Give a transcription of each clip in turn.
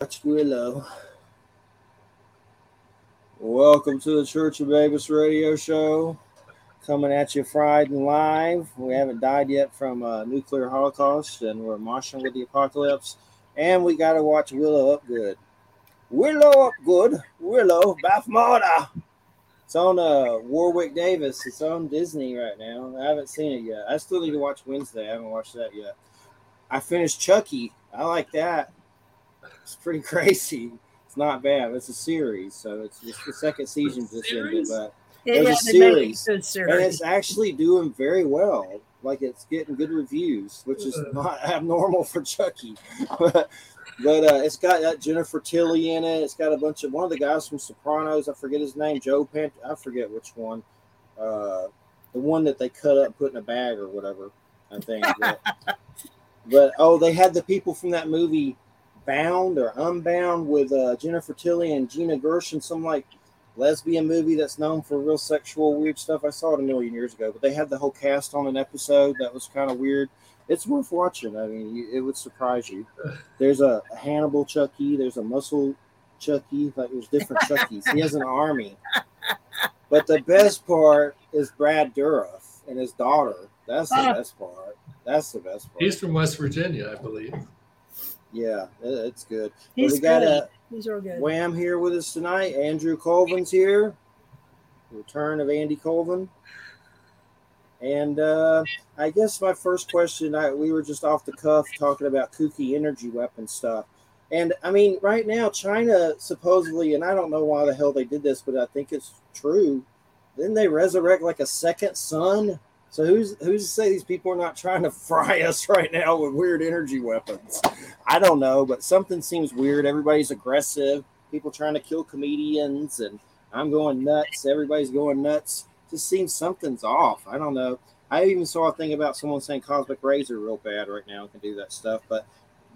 Watch Willow. Welcome to the Church of Babies radio show. Coming at you Friday and live. We haven't died yet from a nuclear holocaust, and we're marching with the apocalypse. And we got to watch Willow Ufgood. Willow Up Good. Willow Bathmata. It's on uh, Warwick Davis. It's on Disney right now. I haven't seen it yet. I still need to watch Wednesday. I haven't watched that yet. I finished Chucky. I like that. It's pretty crazy. It's not bad. It's a series, so it's just the second season just ended, but It There's a yeah, they series, and it's actually doing very well. Like it's getting good reviews, which is not abnormal for Chucky. but but uh, it's got that Jennifer Tilly in it. It's got a bunch of one of the guys from Sopranos. I forget his name. Joe Pant. I forget which one. Uh, the one that they cut up, and put in a bag or whatever. I think. But, but oh, they had the people from that movie Bound or Unbound with uh, Jennifer Tilly and Gina Gershon. Some like lesbian movie that's known for real sexual weird stuff. I saw it a million years ago, but they had the whole cast on an episode that was kind of weird. It's worth watching. I mean, you, it would surprise you. There's a Hannibal Chucky. There's a Muscle Chucky. Like there's different Chuckies. He has an army. But the best part is Brad Dourif and his daughter. That's the Ah. best part. That's the best part. He's from West Virginia, I believe. Yeah, it's good. He's we got good. real good. Wham here with us tonight. Andrew Colvin's here. Return of Andy Colvin. And uh, I guess my first question, I, we were just off the cuff talking about kooky energy weapon stuff. And I mean, right now, China supposedly, and I don't know why the hell they did this, but I think it's true. Then they resurrect like a second sun. So who's who's to say these people are not trying to fry us right now with weird energy weapons? I don't know, but something seems weird. Everybody's aggressive. People trying to kill comedians, and I'm going nuts. Everybody's going nuts. Just seems something's off. I don't know. I even saw a thing about someone saying cosmic rays are real bad right now and can do that stuff. But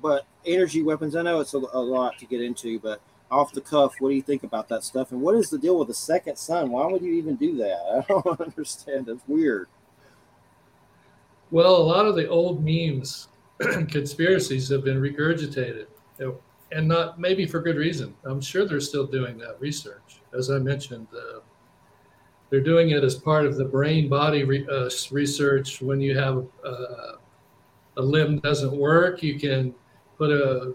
but energy weapons, I know it's a, a lot to get into, but off the cuff, what do you think about that stuff? And what is the deal with the second sun? Why would you even do that? I don't understand. It's weird. Well, a lot of the old memes, conspiracies have been regurgitated, and not maybe for good reason. I'm sure they're still doing that research. As I mentioned, uh, they're doing it as part of the brain body re- uh, research. When you have uh, a limb doesn't work, you can put a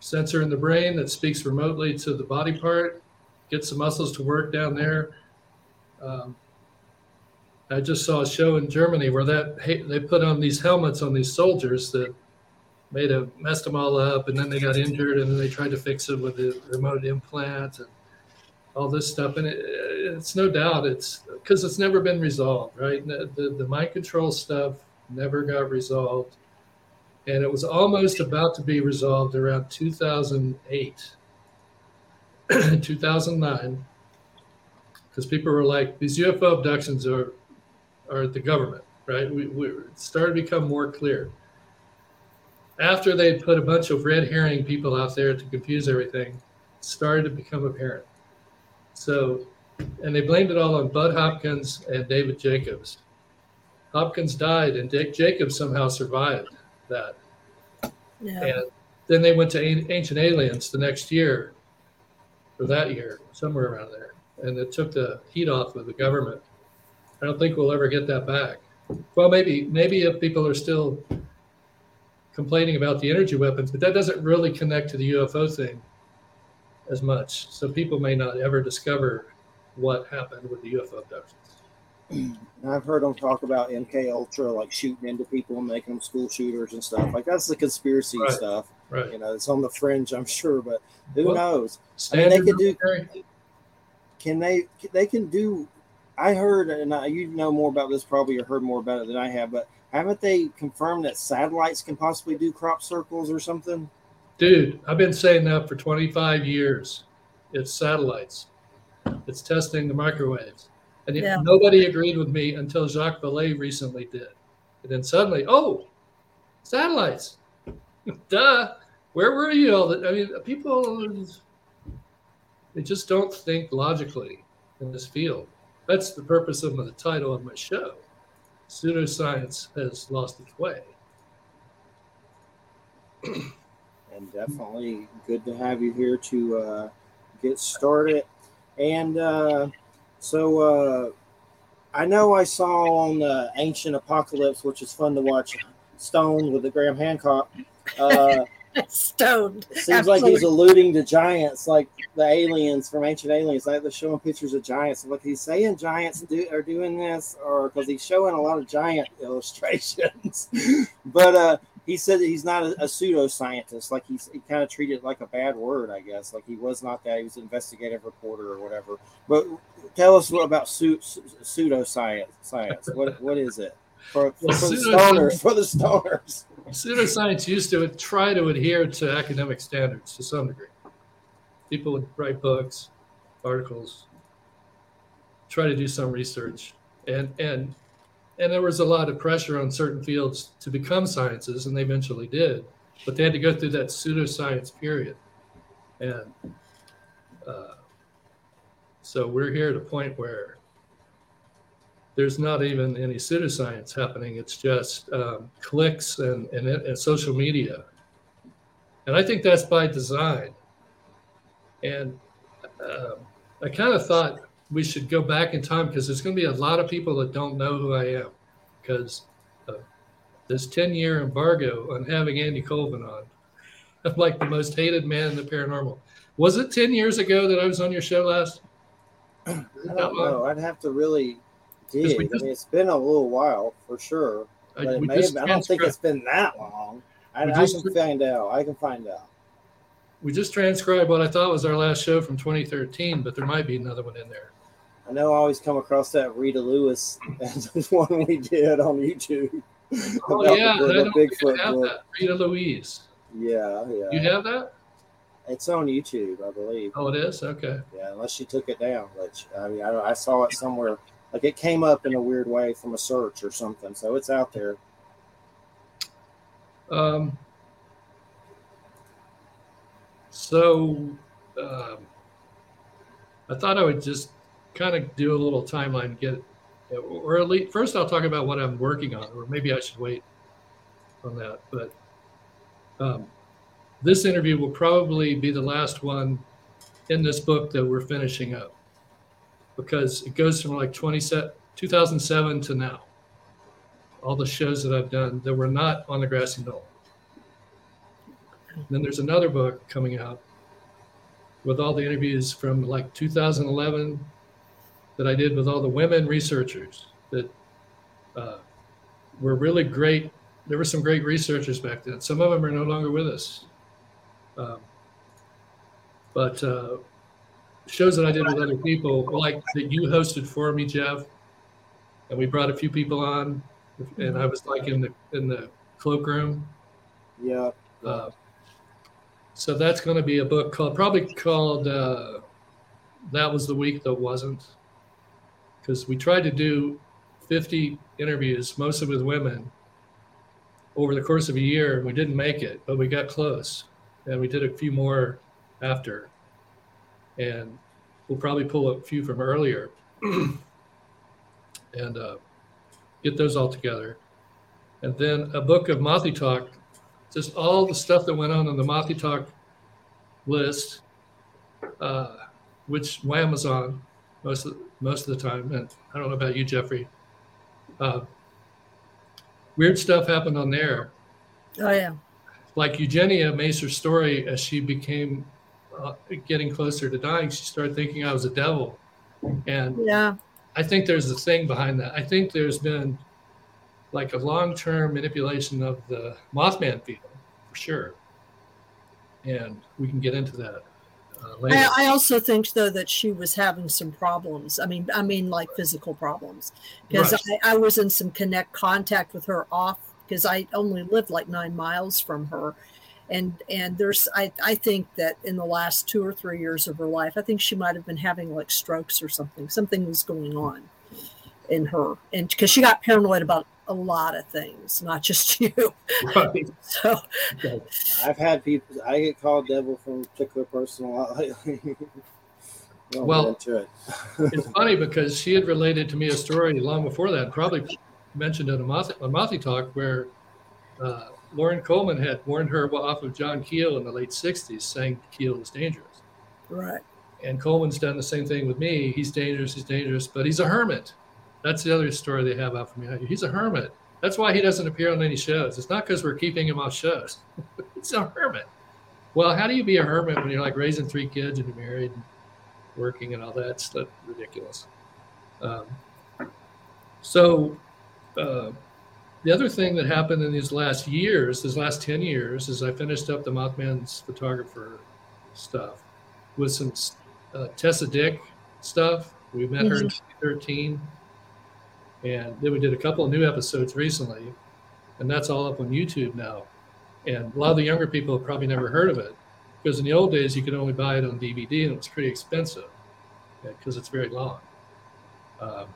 sensor in the brain that speaks remotely to the body part, gets the muscles to work down there. Um, I just saw a show in Germany where that they put on these helmets on these soldiers that made a messed them all up, and then they got injured, and then they tried to fix it with the remote implant and all this stuff. And it, it's no doubt it's because it's never been resolved, right? The, the, the mind control stuff never got resolved, and it was almost about to be resolved around 2008, 2009 because people were like, these UFO abductions are are the government, right? We, we started to become more clear. After they put a bunch of red herring people out there to confuse everything, it started to become apparent. So, and they blamed it all on Bud Hopkins and David Jacobs. Hopkins died, and Dick Jacobs somehow survived that. Yeah. And then they went to Ancient Aliens the next year, or that year, somewhere around there. And it took the heat off of the government. I don't think we'll ever get that back. Well, maybe, maybe if people are still complaining about the energy weapons, but that doesn't really connect to the UFO thing as much. So people may not ever discover what happened with the UFO abductions. I've heard them talk about MK Ultra, like shooting into people and making them school shooters and stuff. Like that's the conspiracy Right. stuff. Right. You know, it's on the fringe, I'm sure, but who Well, knows? I mean, they could do- Can they? They can do. I heard, and I, you know more about this probably, or heard more about it than I have. But haven't they confirmed that satellites can possibly do crop circles or something? Dude, I've been saying that for 25 years. It's satellites. It's testing the microwaves. And Yeah. nobody agreed with me until Jacques Vallée recently did. And then suddenly, oh, satellites. Duh. Where were you all the I mean, people they just don't think logically in this field. That's the purpose of the title of my show. Pseudoscience has lost its way. and definitely good to have you here to uh, get started. And uh, so uh, I know I saw on the Ancient Apocalypse, which is fun to watch, Stone with the Graham Hancock. Stoned. seems like he's alluding to giants, like the aliens from Ancient Aliens. Like they're showing pictures of giants. Like he's saying giants do, are doing this, or because he's showing a lot of giant illustrations. but uh, he said that he's not a, a pseudoscientist. Like he's he kind of treated it like a bad word, I guess. Like he was not that. He was an investigative reporter or whatever. But tell us what about su- su- pseudoscience. Science. What what is it for, for, Well, for the pseudoscience- stoners? For the stoners. Pseudoscience used to try to adhere to academic standards to some degree. People would write books, articles, try to do some research, and and and there was a lot of pressure on certain fields to become sciences, and they eventually did, but they had to go through that pseudoscience period, and uh, so we're here at a point where there's not even any pseudoscience happening. It's just um, clicks and, and, and social media. And I think that's by design. And um I kind of thought we should go back in time because there's going to be a lot of people that don't know who I am because of this 10 year embargo on having Andy Colvin on. I'm like the most hated man in the paranormal. Was it 10 years ago that I was on your show last? I don't know. I'd have to really we I mean, it's been a little while for sure, I, but it may have, I don't think it's been that long. I, I can find out. I can find out. We just transcribed what I thought was our last show from 2013, but there might be another one in there. I know I always come across that Rita Louise one we did on YouTube. Oh yeah, the, the Bigfoot have book. that. Rita Louise. Yeah, yeah. You have that? It's on YouTube, I believe. Oh, it is. Okay. Yeah, unless she took it down. Which I mean, I, I saw it somewhere. Like it came up in a weird way from a search or something. So it's out there. Um, so um, I thought I would just kind of do a little timeline, get or at least first I'll talk about what I'm working on, or maybe I should wait on that. But um, this interview will probably be the last one in this book that we're finishing up because it goes from like 20 set, 2007 to now. All the shows that I've done that were not on the grassy knoll. Then there's another book coming out with all the interviews from like 2011 that I did with all the women researchers that uh, were really great. There were some great researchers back then. Some of them are no longer with us. Um, but uh, shows that I did with other people, like that you hosted for me, Jeff, and we brought a few people on, and I was like in the in the cloakroom. Yeah. Uh, so that's going to be a book called probably called uh, "That Was the Week That Wasn't," because we tried to do 50 interviews, mostly with women, over the course of a year. We didn't make it, but we got close, and we did a few more after, and we'll probably pull a few from earlier, and uh, get those all together, and then a book of Mothy Talk just all the stuff that went on on the Mothy Talk list, uh, which Wham was on most of, most of the time. And I don't know about you, Jeffrey. Uh, weird stuff happened on there. Oh yeah. Like Eugenia Macer's story, as she became getting closer to dying, she started thinking I was a devil. And Yeah. I think there's a thing behind that. I think there's been like a long-term manipulation of the Mothman field for sure, and we can get into that uh, later. I, I also think though that she was having some problems. I mean, I mean like physical problems because Right. I, I was in some connect contact with her off because I only lived like nine miles from her. And and there's I, I think that in the last two or three years of her life, I think she might have been having like strokes or something. Something was going on in her. And because she got paranoid about a lot of things, not just you. Right. So I've had people. I get called devil from a particular person a lot lately. We won't Well, it. It's funny because she had related to me a story long before that, probably mentioned it on Mothy, on Mothy Talk, where uh, Loren Coleman had warned her off of John Keel in the late 60s, saying Keel is dangerous. Right. And Coleman's done the same thing with me. He's dangerous, he's dangerous, but he's a hermit. That's the other story they have out from me. He's a hermit. That's why he doesn't appear on any shows. It's not because we're keeping him off shows. he's a hermit. Well, how do you be a hermit when you're like raising three kids and you're married and working and all that? It's ridiculous. Um, so, uh, the other thing that happened in these last years, these last 10 years, is I finished up the Mothman's photographer stuff with some uh, Tessa Dick stuff. We met mm-hmm. her in 2013. And then we did a couple of new episodes recently. And that's all up on YouTube now. And a lot of the younger people have probably never heard of it because in the old days you could only buy it on DVD and it was pretty expensive because it's very long. Um,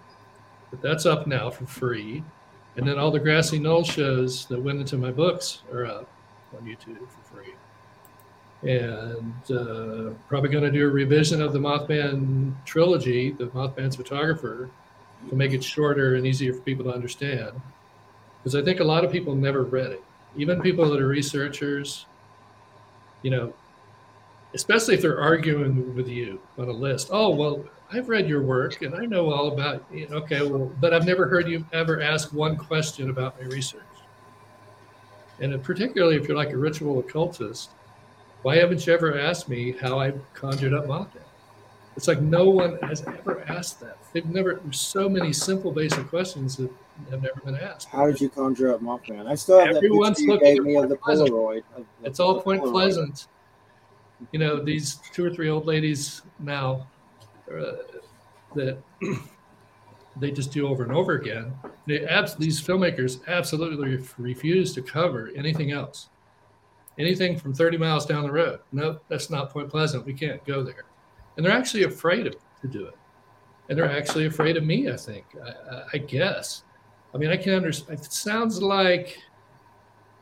but that's up now for free. And then all the Grassy Knoll shows that went into my books are up on YouTube for free. And uh, probably going to do a revision of the Mothman trilogy, the Mothman's photographer, to make it shorter and easier for people to understand. Because I think a lot of people never read it. Even people that are researchers, you know, especially if they're arguing with you on a list. Oh, well, I've read your work and I know all about you. Okay, well, but I've never heard you ever ask one question about my research. And particularly if you're like a ritual occultist, why haven't you ever asked me how I conjured up Mothman? It's like no one has ever asked that. They've never. There's so many simple, basic questions that have never been asked. How did you conjure up Mothman? I still have Everyone's that picture you gave me of the Polaroid. Of, it's all Point Polaroid. Pleasant. You know, these two or three old ladies now uh, that they just do over and over again. They abs- these filmmakers absolutely refuse to cover anything else. Anything from 30 miles down the road. No, that's not Point Pleasant. We can't go there and they're actually afraid of, to do it. And they're actually afraid of me, I think, I, I guess. I mean, I can understand. It sounds like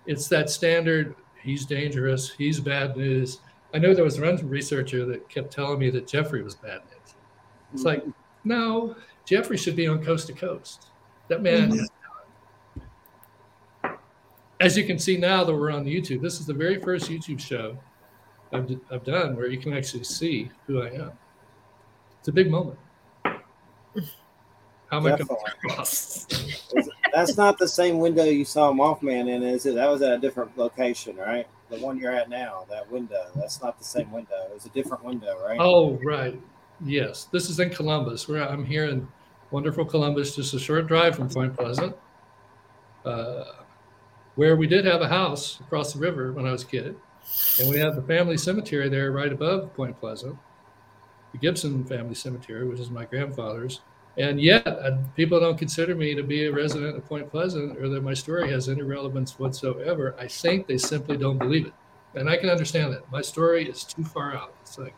it's that standard he's dangerous, he's bad news. I know there was one researcher that kept telling me that Jeffrey was bad news. It's like, no, Jeffrey should be on coast to coast. That man mm-hmm. As you can see now that we're on YouTube, this is the very first YouTube show I've, I've done where you can actually see who I am. It's a big moment. How am I coming across? That's not the same window you saw Mothman in, is it? That was at a different location, right? The one you're at now, that window. That's not the same window. It was a different window, right? Oh, right. Yes. This is in Columbus, where I'm here in wonderful Columbus, just a short drive from Point Pleasant, uh, where we did have a house across the river when I was a kid. And we have the family cemetery there right above Point Pleasant, the Gibson family cemetery, which is my grandfather's. And yet, uh, people don't consider me to be a resident of Point Pleasant or that my story has any relevance whatsoever. I think they simply don't believe it. And I can understand that. My story is too far out. It's like,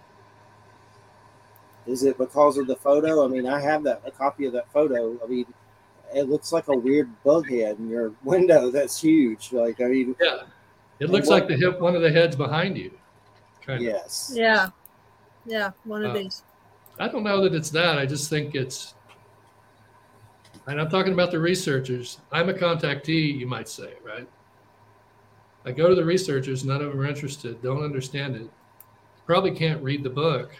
is it because of the photo? I mean, I have that a copy of that photo. I mean, it looks like a weird bug head in your window. That's huge. Like, I mean, yeah. It looks like the hip, one of the heads behind you. Kind yes. Of. Yeah. Yeah. One of uh, these. I don't know that it's that. I just think it's, and I'm talking about the researchers. I'm a contactee, you might say, right? I go to the researchers, none of them are interested, don't understand it. Probably can't read the book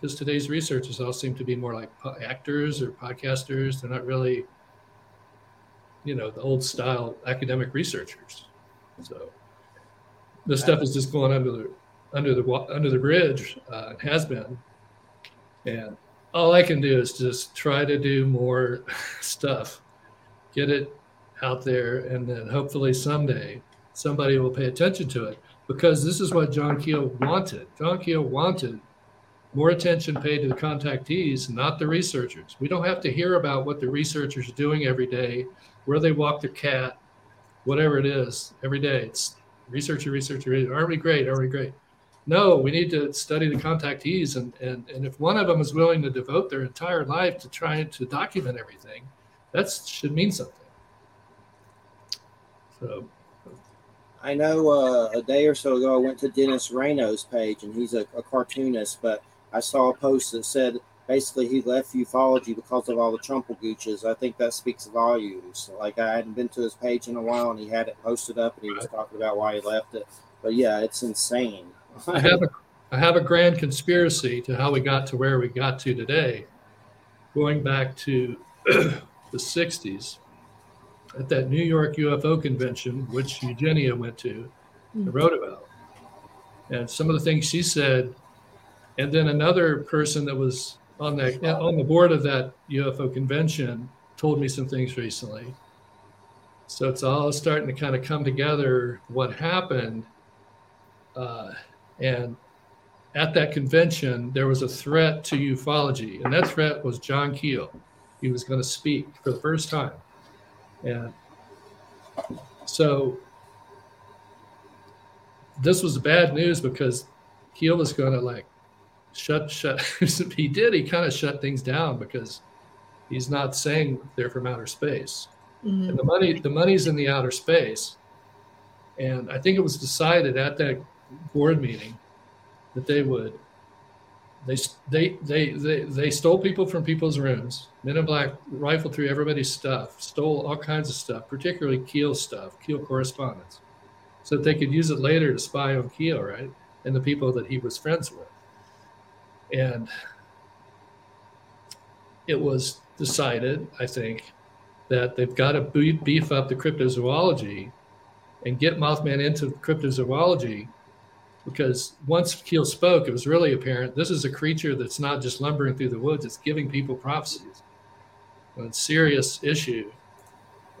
because today's researchers all seem to be more like actors or podcasters. They're not really, you know, the old style academic researchers. So this stuff is just going under the under the under the bridge. Uh, has been, and all I can do is just try to do more stuff, get it out there, and then hopefully someday somebody will pay attention to it because this is what John Keel wanted. John Keel wanted more attention paid to the contactees, not the researchers. We don't have to hear about what the researchers are doing every day, where they walk their cat, whatever it is, every day. It's researcher, researcher, researcher. Aren't we great? Aren't we great? No, we need to study the contactees. And, and, and if one of them is willing to devote their entire life to trying to document everything, that should mean something. So I know uh, a day or so ago, I went to Dennis Reyno's page, and he's a, a, cartoonist. But I saw a post that said basically he left ufology because of all the Trumpelgooches. I think that speaks volumes. Like I hadn't been to his page in a while, and he had it posted up, and he was talking about why he left it. But yeah, it's insane. I have a I have a grand conspiracy to how we got to where we got to today, going back to the '60s at that New York UFO convention, which Eugenia went to, and wrote about, and some of the things she said, and then another person that was on that on the board of that UFO convention told me some things recently. So it's all starting to kind of come together. What happened, uh, and at that convention, there was a threat to ufology, and that threat was John Keel. He was going to speak for the first time, and so this was bad news because Keel was going to like shut shut he did he kind of shut things down because he's not saying they're from outer space. Mm-hmm. and the money the money's in the outer space. And i think it was decided at that board meeting that they would they they they they, they stole people from people's rooms men in black rifled through everybody's stuff stole all kinds of stuff particularly keel stuff keel correspondence so that they could use it later to spy on keel right and the people that he was friends with and it was decided, I think, that they've got to beef up the cryptozoology and get Mothman into cryptozoology because once Keel spoke, it was really apparent this is a creature that's not just lumbering through the woods, it's giving people prophecies. a serious issue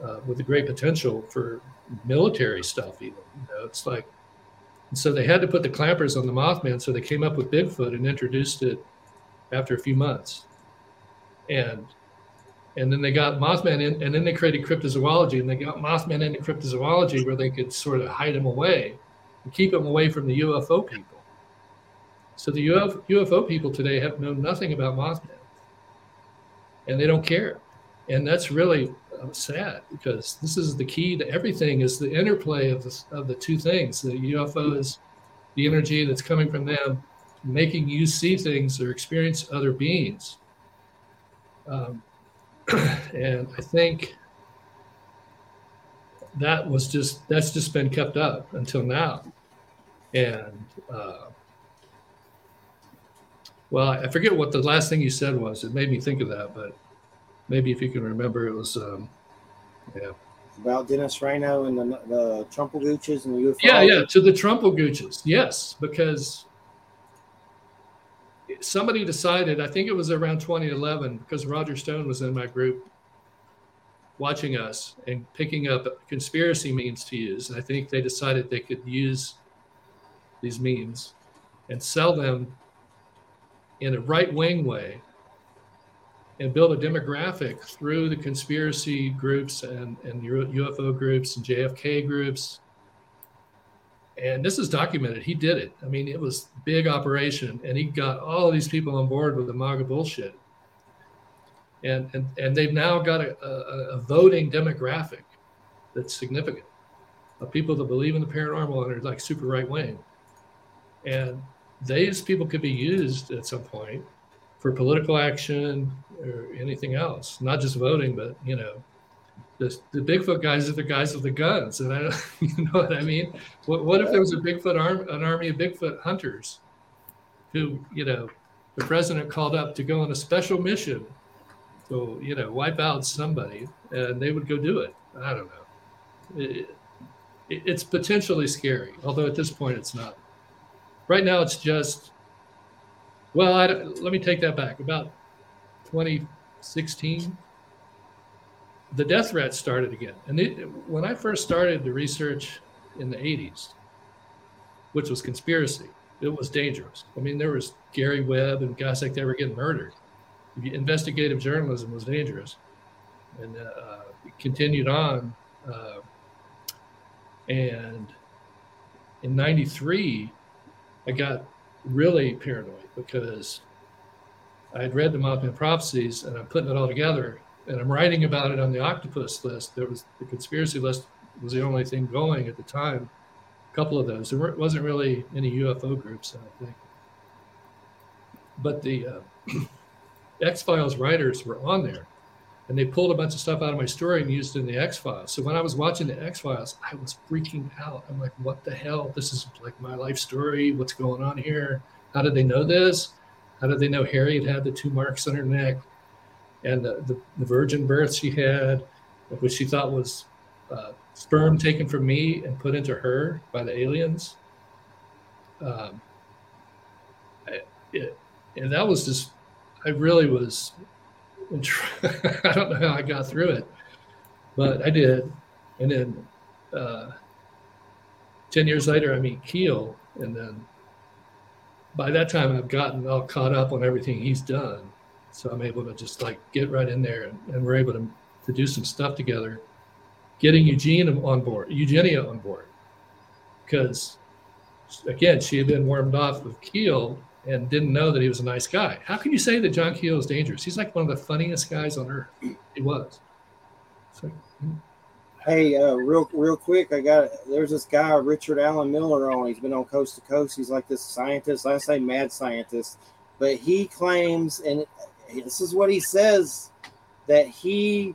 uh, with a great potential for military stuff, even. You know, it's like and so they had to put the clampers on the Mothman. So they came up with Bigfoot and introduced it after a few months. And and then they got Mothman in, and then they created cryptozoology, and they got Mothman into cryptozoology where they could sort of hide him away and keep him away from the UFO people. So the UFO, UFO people today have known nothing about Mothman, and they don't care, and that's really I'm sad because this is the key to everything is the interplay of the, of the two things. The UFO is the energy that's coming from them, making you see things or experience other beings. Um, and I think that was just that's just been kept up until now. And uh, well, I forget what the last thing you said was. It made me think of that, but maybe if you can remember, it was um, yeah about Dennis Reno and the the Trumpelgooches and the UFO. Yeah, yeah, to the Trumpelgooches, yes, because somebody decided. I think it was around 2011 because Roger Stone was in my group watching us and picking up conspiracy memes to use. And I think they decided they could use these memes and sell them in a right wing way and build a demographic through the conspiracy groups and, and UFO groups and JFK groups. And this is documented. He did it. I mean, it was big operation, and he got all these people on board with the MAGA bullshit. And and, and they've now got a, a, a voting demographic that's significant of people that believe in the paranormal and are like super right wing. And these people could be used at some point for political action or anything else, not just voting, but you know, the, the Bigfoot guys are the guys with the guns, and I, you know what I mean. What, what if there was a Bigfoot arm, an army of Bigfoot hunters, who you know, the president called up to go on a special mission, to you know, wipe out somebody, and they would go do it. I don't know. It, it, it's potentially scary, although at this point it's not. Right now, it's just well, I, let me take that back. About 2016, the death threat started again. And it, when I first started the research in the 80s, which was conspiracy, it was dangerous. I mean, there was Gary Webb and guys like that were getting murdered. Investigative journalism was dangerous, and uh, continued on. Uh, and in '93, I got really paranoid because I had read the Mothman prophecies and I'm putting it all together and I'm writing about it on the octopus list. There was the conspiracy list was the only thing going at the time. A couple of those. There wasn't really any UFO groups, I think. But the uh, X Files writers were on there, and they pulled a bunch of stuff out of my story and used it in the X Files. So when I was watching the X Files, I was freaking out. I'm like, what the hell? This is like my life story. What's going on here? How did they know this? How did they know Harriet had the two marks on her neck and the, the, the virgin birth she had, which she thought was uh, sperm taken from me and put into her by the aliens? Um, I, it, and that was just, I really was, I don't know how I got through it, but I did. And then uh, 10 years later, I meet Keel, and then by that time I've gotten all caught up on everything he's done. So I'm able to just like get right in there and, and we're able to, to do some stuff together, getting Eugene on board, Eugenia on board. Because again, she had been warmed off with Keel and didn't know that he was a nice guy. How can you say that John Keel is dangerous? He's like one of the funniest guys on earth. He was. So, Hey, uh, real real quick, I got there's this guy Richard Allen Miller on. He's been on Coast to Coast. He's like this scientist. I say mad scientist, but he claims, and this is what he says, that he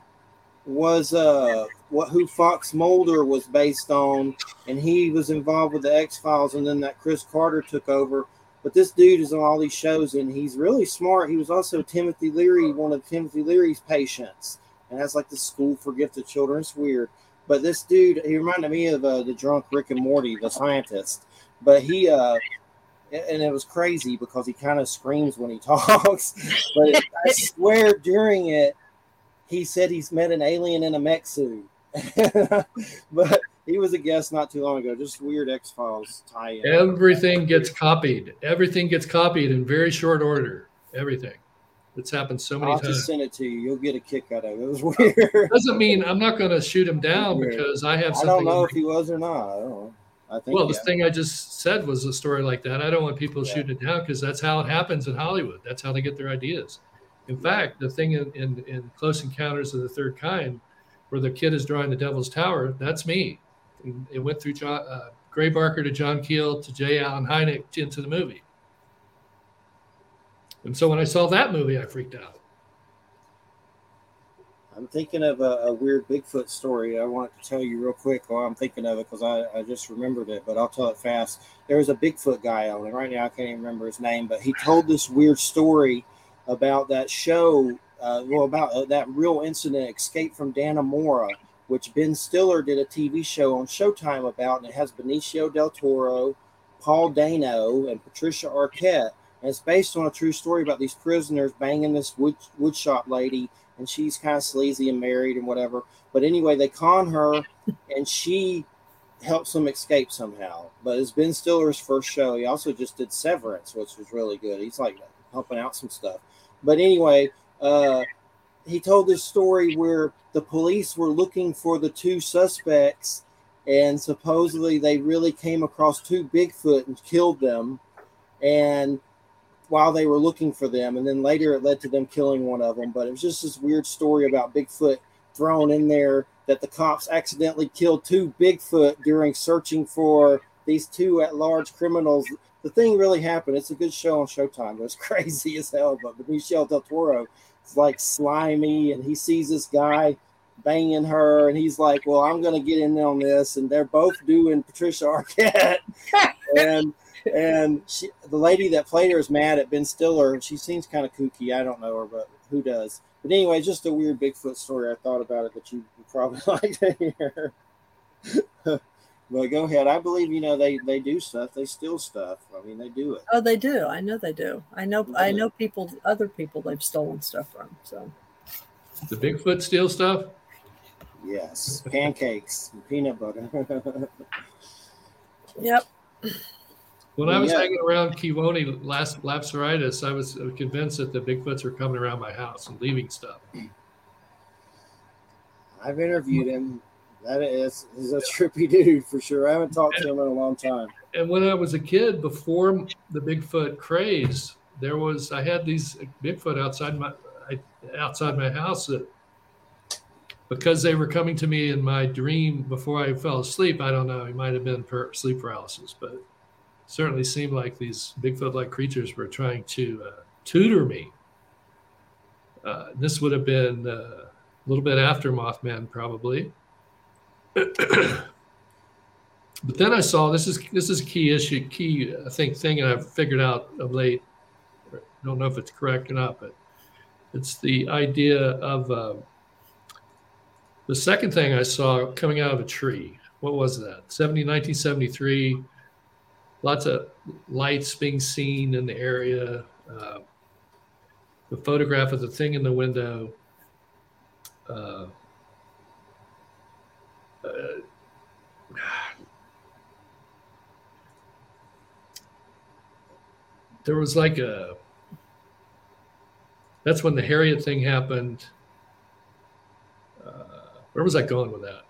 was uh what who Fox Mulder was based on, and he was involved with the X Files, and then that Chris Carter took over. But this dude is on all these shows, and he's really smart. He was also Timothy Leary, one of Timothy Leary's patients, and has like the school for gifted children. It's weird. But this dude, he reminded me of uh, the drunk Rick and Morty, the scientist. But he, uh, and it was crazy because he kind of screams when he talks. but I swear during it, he said he's met an alien in a mech suit. but he was a guest not too long ago. Just weird X Files tie in. Everything gets copied. Everything gets copied in very short order. Everything. It's happened so many times. I'll just send it to you. You'll get a kick out of it. It was weird. Doesn't mean I'm not going to shoot him down because I have Something I don't know if he was or not. I don't know. I think. well, this thing I just said was a story like that. I don't want people Yeah. shooting it down because that's how it happens in Hollywood. That's how they get their ideas. In fact, the thing in, in, in Close Encounters of the Third Kind, where the kid is drawing the Devil's Tower, that's me. And it went through John, uh, Gray Barker to John Keel to J. Allen Hynek into the movie. And so when I saw that movie, I freaked out. I'm thinking of a, a weird Bigfoot story. I want to tell you real quick while I'm thinking of it because I, I just remembered it, but I'll tell it fast. There was a Bigfoot guy on, and right now I can't even remember his name, but he told this weird story about that show, uh, well, about uh, that real incident, Escape from Dannemora, which Ben Stiller did a TV show on Showtime about, and it has Benicio del Toro, Paul Dano, and Patricia Arquette. And it's based on a true story about these prisoners banging this wood woodshop lady and she's kind of sleazy and married and whatever. But anyway, they con her, and she helps them escape somehow. But it's Ben Stiller's first show. He also just did Severance, which was really good. He's like helping out some stuff. But anyway, uh, he told this story where the police were looking for the two suspects, and supposedly they really came across two Bigfoot and killed them. And while they were looking for them. And then later it led to them killing one of them. But it was just this weird story about Bigfoot thrown in there that the cops accidentally killed two Bigfoot during searching for these two at large criminals. The thing really happened. It's a good show on Showtime. It was crazy as hell. But Benicio del Toro like slimy and he sees this guy banging her and he's like, Well, I'm gonna get in on this. And they're both doing Patricia Arquette. and and she, the lady that played her is mad at Ben Stiller. and She seems kind of kooky. I don't know her, but who does? But anyway, just a weird Bigfoot story. I thought about it that you probably like to hear. But go ahead. I believe you know they they do stuff. They steal stuff. I mean, they do it. Oh, they do. I know they do. I know. I know people, other people they've stolen stuff from. So The Bigfoot steal stuff? Yes, pancakes, and peanut butter. yep. When I was Yeah. hanging around Kewaunee last Lapseritis, I was convinced that the Bigfoots were coming around my house and leaving stuff. I've interviewed him. That is, he's a trippy dude for sure. I haven't talked to him in a long time. And when I was a kid, before the Bigfoot craze, there was I had these Bigfoot outside my outside my house that because they were coming to me in my dream before I fell asleep. I don't know. It might have been sleep paralysis, but certainly seemed like these Bigfoot-like creatures were trying to uh, tutor me. Uh, this would have been uh, a little bit after Mothman, probably. But then I saw this is this is a key issue, key I think thing, I've figured out of late. I don't know if it's correct or not, but it's the idea of uh, the second thing I saw coming out of a tree. What was that? 70, 1973. Lots of lights being seen in the area. Uh, the photograph of the thing in the window. Uh, uh, there was like a that's when the Harriet thing happened. Uh, where was I going with that?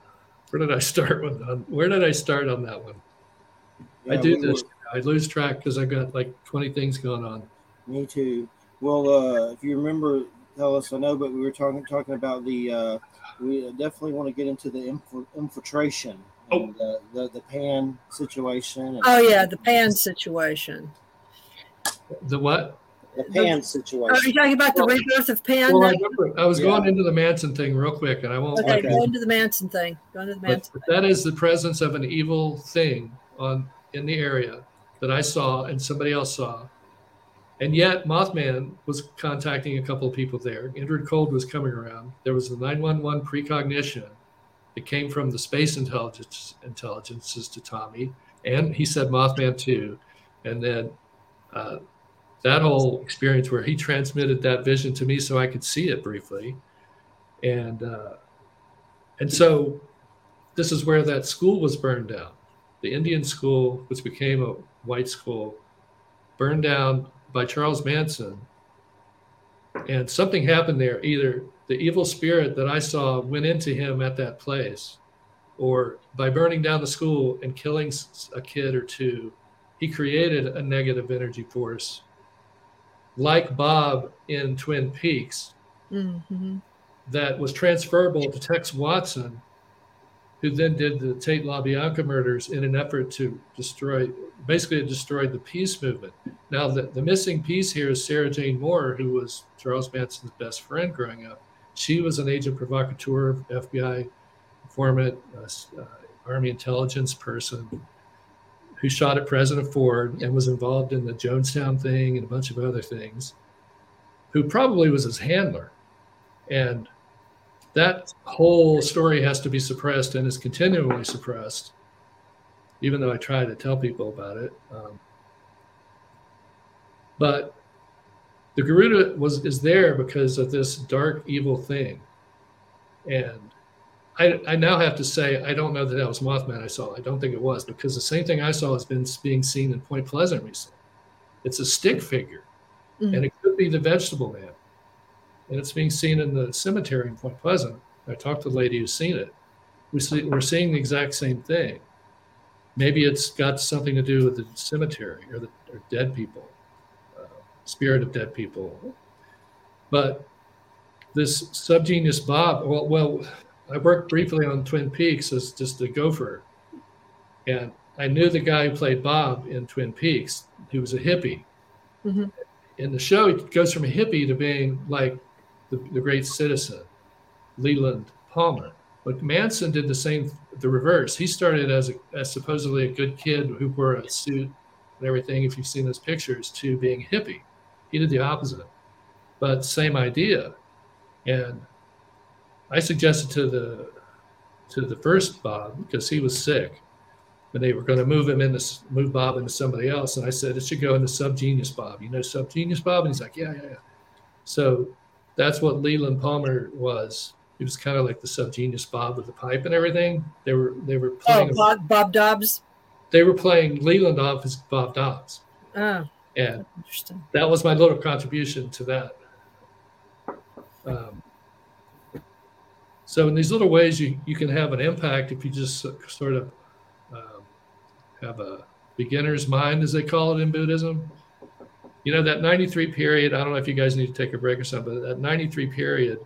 Where did I start with? On, where did I start on that one? Yeah, I do this. I lose track because I've got like twenty things going on. Me too. Well, uh, if you remember, tell us. I know, but we were talking talking about the. Uh, we definitely want to get into the infiltration oh. and uh, the the pan situation. oh yeah, the pan situation. The what? the Pan situation. Are you talking about the rebirth of Pan? Well, I, I, was yeah. going into the Manson thing real quick, and I won't. Okay, go into the Manson thing. Go into the Manson. But, but that is the presence of an evil thing on in the area that I saw and somebody else saw, and yet Mothman was contacting a couple of people there. Indrid Cold was coming around. There was the 911 precognition It came from the space intelligence intelligences to Tommy, and he said Mothman too, and then. Uh, that whole experience where he transmitted that vision to me so I could see it briefly. And uh, and so this is where that school was burned down. The Indian school, which became a white school, burned down by Charles Manson. And something happened there. Either the evil spirit that I saw went into him at that place, or by burning down the school and killing a kid or two, he created a negative energy force like Bob in Twin Peaks, mm-hmm. that was transferable to Tex Watson, who then did the Tate LaBianca murders in an effort to destroy, basically, it destroyed the peace movement. Now, the, the missing piece here is Sarah Jane Moore, who was Charles Manson's best friend growing up. She was an agent provocateur, FBI informant, uh, uh, Army intelligence person who shot at President Ford and was involved in the Jonestown thing and a bunch of other things, who probably was his handler. And that whole story has to be suppressed and is continually suppressed, even though I try to tell people about it. Um, but the Garuda was is there because of this dark evil thing, and I, I now have to say I don't know that that was Mothman I saw. I don't think it was because the same thing I saw has been being seen in Point Pleasant recently. It's a stick figure, mm-hmm. and it could be the Vegetable Man, and it's being seen in the cemetery in Point Pleasant. I talked to the lady who's seen it. We see, we're seeing the exact same thing. Maybe it's got something to do with the cemetery or the or dead people, uh, spirit of dead people. But this subgenius Bob, well, well I worked briefly on Twin Peaks as just a gopher. And I knew the guy who played Bob in Twin Peaks. He was a hippie. Mm-hmm. In the show, he goes from a hippie to being like the, the great citizen, Leland Palmer. But Manson did the same, the reverse. He started as, a, as supposedly a good kid who wore a suit and everything, if you've seen those pictures, to being hippie. He did the opposite, but same idea. And I suggested to the to the first Bob because he was sick, and they were going to move him into move Bob into somebody else, and I said it should go into subgenius Bob. You know subgenius Bob, and he's like, yeah, yeah, yeah. So that's what Leland Palmer was. He was kind of like the subgenius Bob with the pipe and everything. They were they were oh, playing. Oh, Bob, Bob Dobbs. They were playing Leland off as Bob Dobbs. Oh, and interesting. That was my little contribution to that. Um, so in these little ways, you, you can have an impact if you just sort of um, have a beginner's mind, as they call it in Buddhism. You know, that 93 period, I don't know if you guys need to take a break or something, but that 93 period,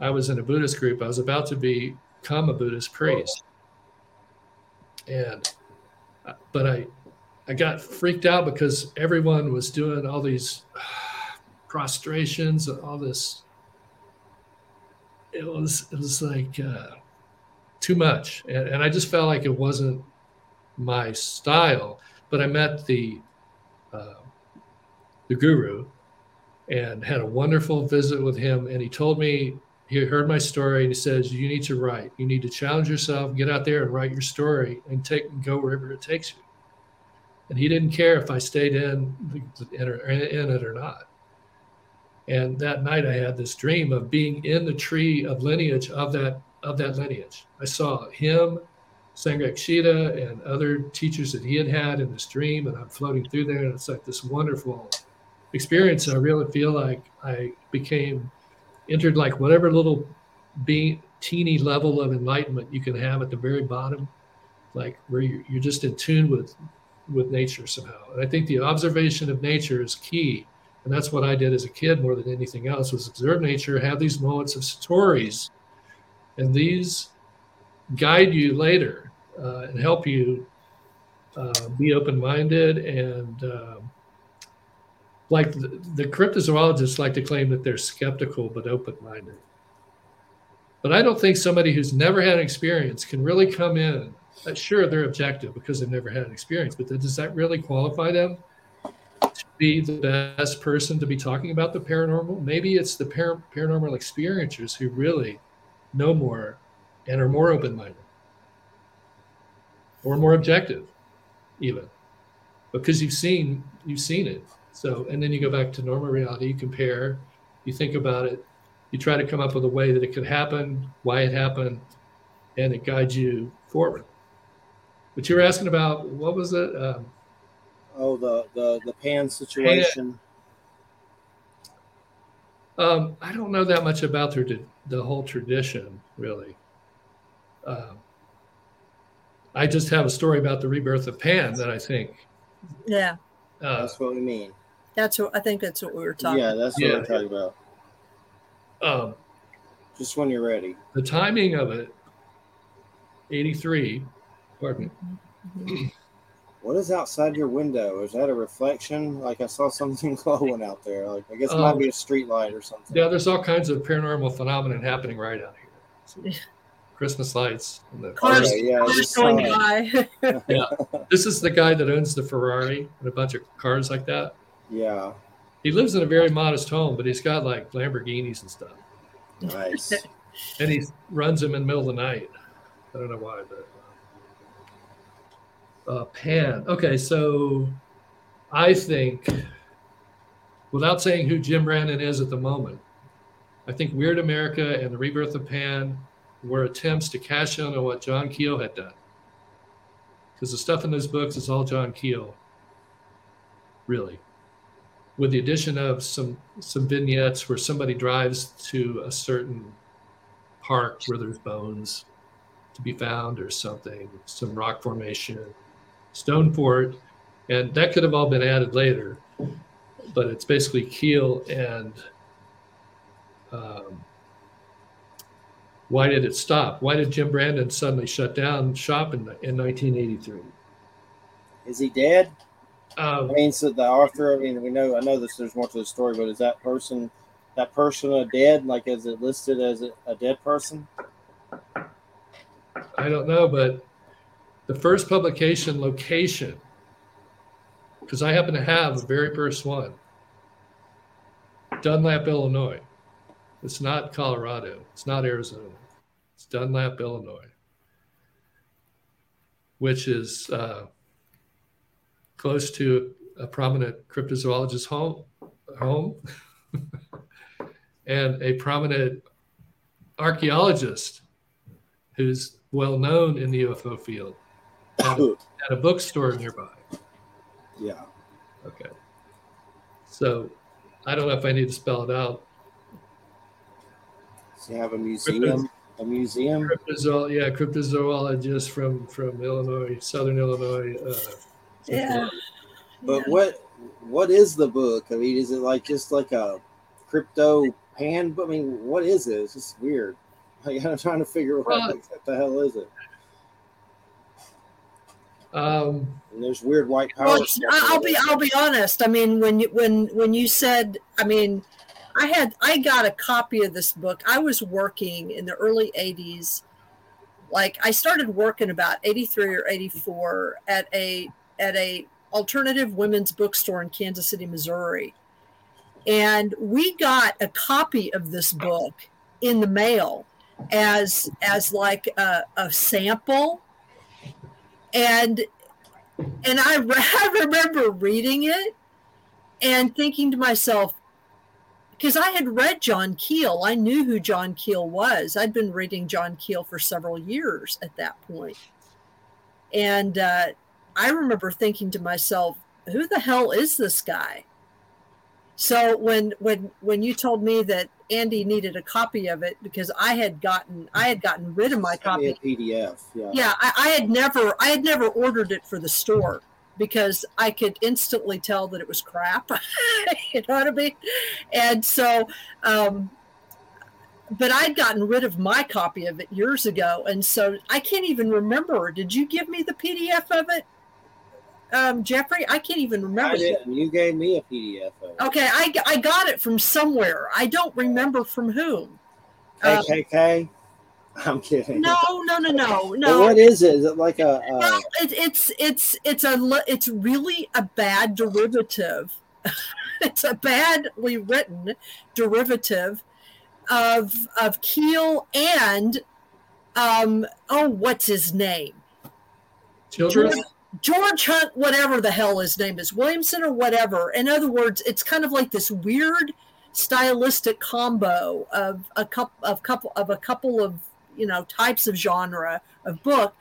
I was in a Buddhist group. I was about to be, become a Buddhist priest. And, but I, I got freaked out because everyone was doing all these prostrations and all this. It was it was like uh, too much, and, and I just felt like it wasn't my style. But I met the uh, the guru and had a wonderful visit with him, and he told me he heard my story and he says you need to write. You need to challenge yourself get out there and write your story and take and go wherever it takes you. And he didn't care if i stayed in in, it or not. And that night i had this dream of being in the tree of lineage of that of that lineage. I saw him Sangha and other teachers that he had had in this dream and i'm floating through there and it's like this wonderful experience i really feel like i became entered like whatever little teeny level of enlightenment you can have at the very bottom, like where you're, you're just in tune with with nature somehow. And I think the observation of nature is key. And that's what I did as a kid more than anything else was observe nature, have these moments of stories, and these guide you later uh, and help you uh, be open-minded and um, like the, the cryptozoologists like to claim that they're skeptical but open-minded. But i don't think somebody who's never had an experience can really come in uh, sure they're objective because they've never had an experience but does that really qualify them to be the best person to be talking about the paranormal? Maybe it's the par- paranormal experiencers who really know more and are more open-minded. Or more objective even. Because you've seen you've seen it so, and then you go back to normal reality, you compare, you think about it, you try to come up with a way that it could happen, why it happened, and it guides you forward. But you were asking about what was it? Um, oh, the the the pan situation. Pan. Um, I don't know that much about the the whole tradition, really. Um, I just have a story about the rebirth of Pan that I think. Yeah. Uh, that's what we mean. That's what I think. That's what we were talking. About. Yeah, that's what yeah. we're talking about. Um, just when you're ready. The timing of it, eighty-three. Pardon me. What is outside your window? Is that a reflection? Like I saw something glowing out there. Like I guess it um, might be a street light or something. Yeah, there's all kinds of paranormal phenomenon happening right out here. So, Christmas lights. And the cars, okay, yeah, cars going by. yeah, this is the guy that owns the Ferrari and a bunch of cars like that. Yeah. He lives in a very modest home, but he's got like Lamborghinis and stuff. Nice. and he runs them in the middle of the night. I don't know why, but uh, Pan. Okay, so I think, without saying who Jim Brandon is at the moment, I think Weird America and the Rebirth of Pan were attempts to cash in on what John Keel had done. Because the stuff in those books is all John Keel, really with the addition of some some vignettes where somebody drives to a certain park where there's bones to be found or something, some rock formation, stone fort, and that could have all been added later. But it's basically Keel and um, why did it stop? Why did Jim Brandon suddenly shut down shop in, in 1983? Is he dead? Um, I mean, so the author. I mean, we know. I know this. There's more to the story, but is that person, that person, a dead? Like, is it listed as a, a dead person? I don't know, but the first publication location, because I happen to have the very first one, Dunlap, Illinois. It's not Colorado. It's not Arizona. It's Dunlap, Illinois, which is. Uh, close to a prominent cryptozoologist home, home and a prominent archaeologist who's well known in the UFO field at a, at a bookstore nearby. Yeah. Okay. So I don't know if I need to spell it out. So you have a museum? a museum? Cryptozool, yeah, cryptozoologist from, from Illinois, Southern Illinois. Uh, yeah. But yeah. what what is the book? I mean, is it like just like a crypto pan? I mean, what is it? It's just weird. Like, I'm trying to figure out well, what the hell is it. Um, and there's weird white power. Well, stuff I- I'll be. I'll be honest. I mean, when you when when you said, I mean, I had I got a copy of this book. I was working in the early '80s. Like I started working about '83 or '84 at a at a alternative women's bookstore in Kansas City, Missouri, and we got a copy of this book in the mail as as like a, a sample. And and I, re- I remember reading it and thinking to myself because I had read John Keel, I knew who John Keel was. I'd been reading John Keel for several years at that point, and uh, I remember thinking to myself, "Who the hell is this guy?" So when when when you told me that Andy needed a copy of it because I had gotten I had gotten rid of my copy PDF. Yeah. yeah I, I had never i had never ordered it for the store because i could instantly tell that it was crap you know what i mean and so um but i'd gotten rid of my copy of it years ago and so i can't even remember did you give me the pdf of it um jeffrey i can't even remember I didn't. You gave me a PDF of it. okay I, I got it from somewhere i don't remember from whom Um, I'm kidding. no no no no But no what is it? Is it like a? a well, it, it's it's it's a li- it's really a bad derivative. it's a badly written derivative of of Keel and um oh what's his name Childress? George Hunt whatever the hell his name is Williamson or whatever. In other words, it's kind of like this weird stylistic combo of a couple of couple of a couple of you know types of genre of book,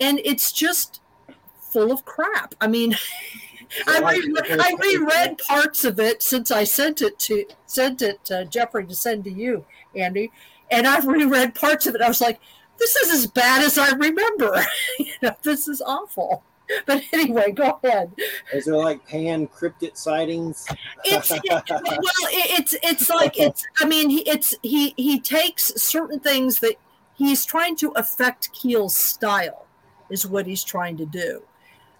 and it's just full of crap. I mean, I, re- I reread parts of it since I sent it to sent it to Jeffrey to send to you, Andy, and I've reread parts of it. I was like, this is as bad as I remember. you know, this is awful. But anyway, go ahead. Is there like pan cryptid sightings? It's it, well, it, it's it's like it's. I mean, he, it's he he takes certain things that he's trying to affect Keel's style, is what he's trying to do.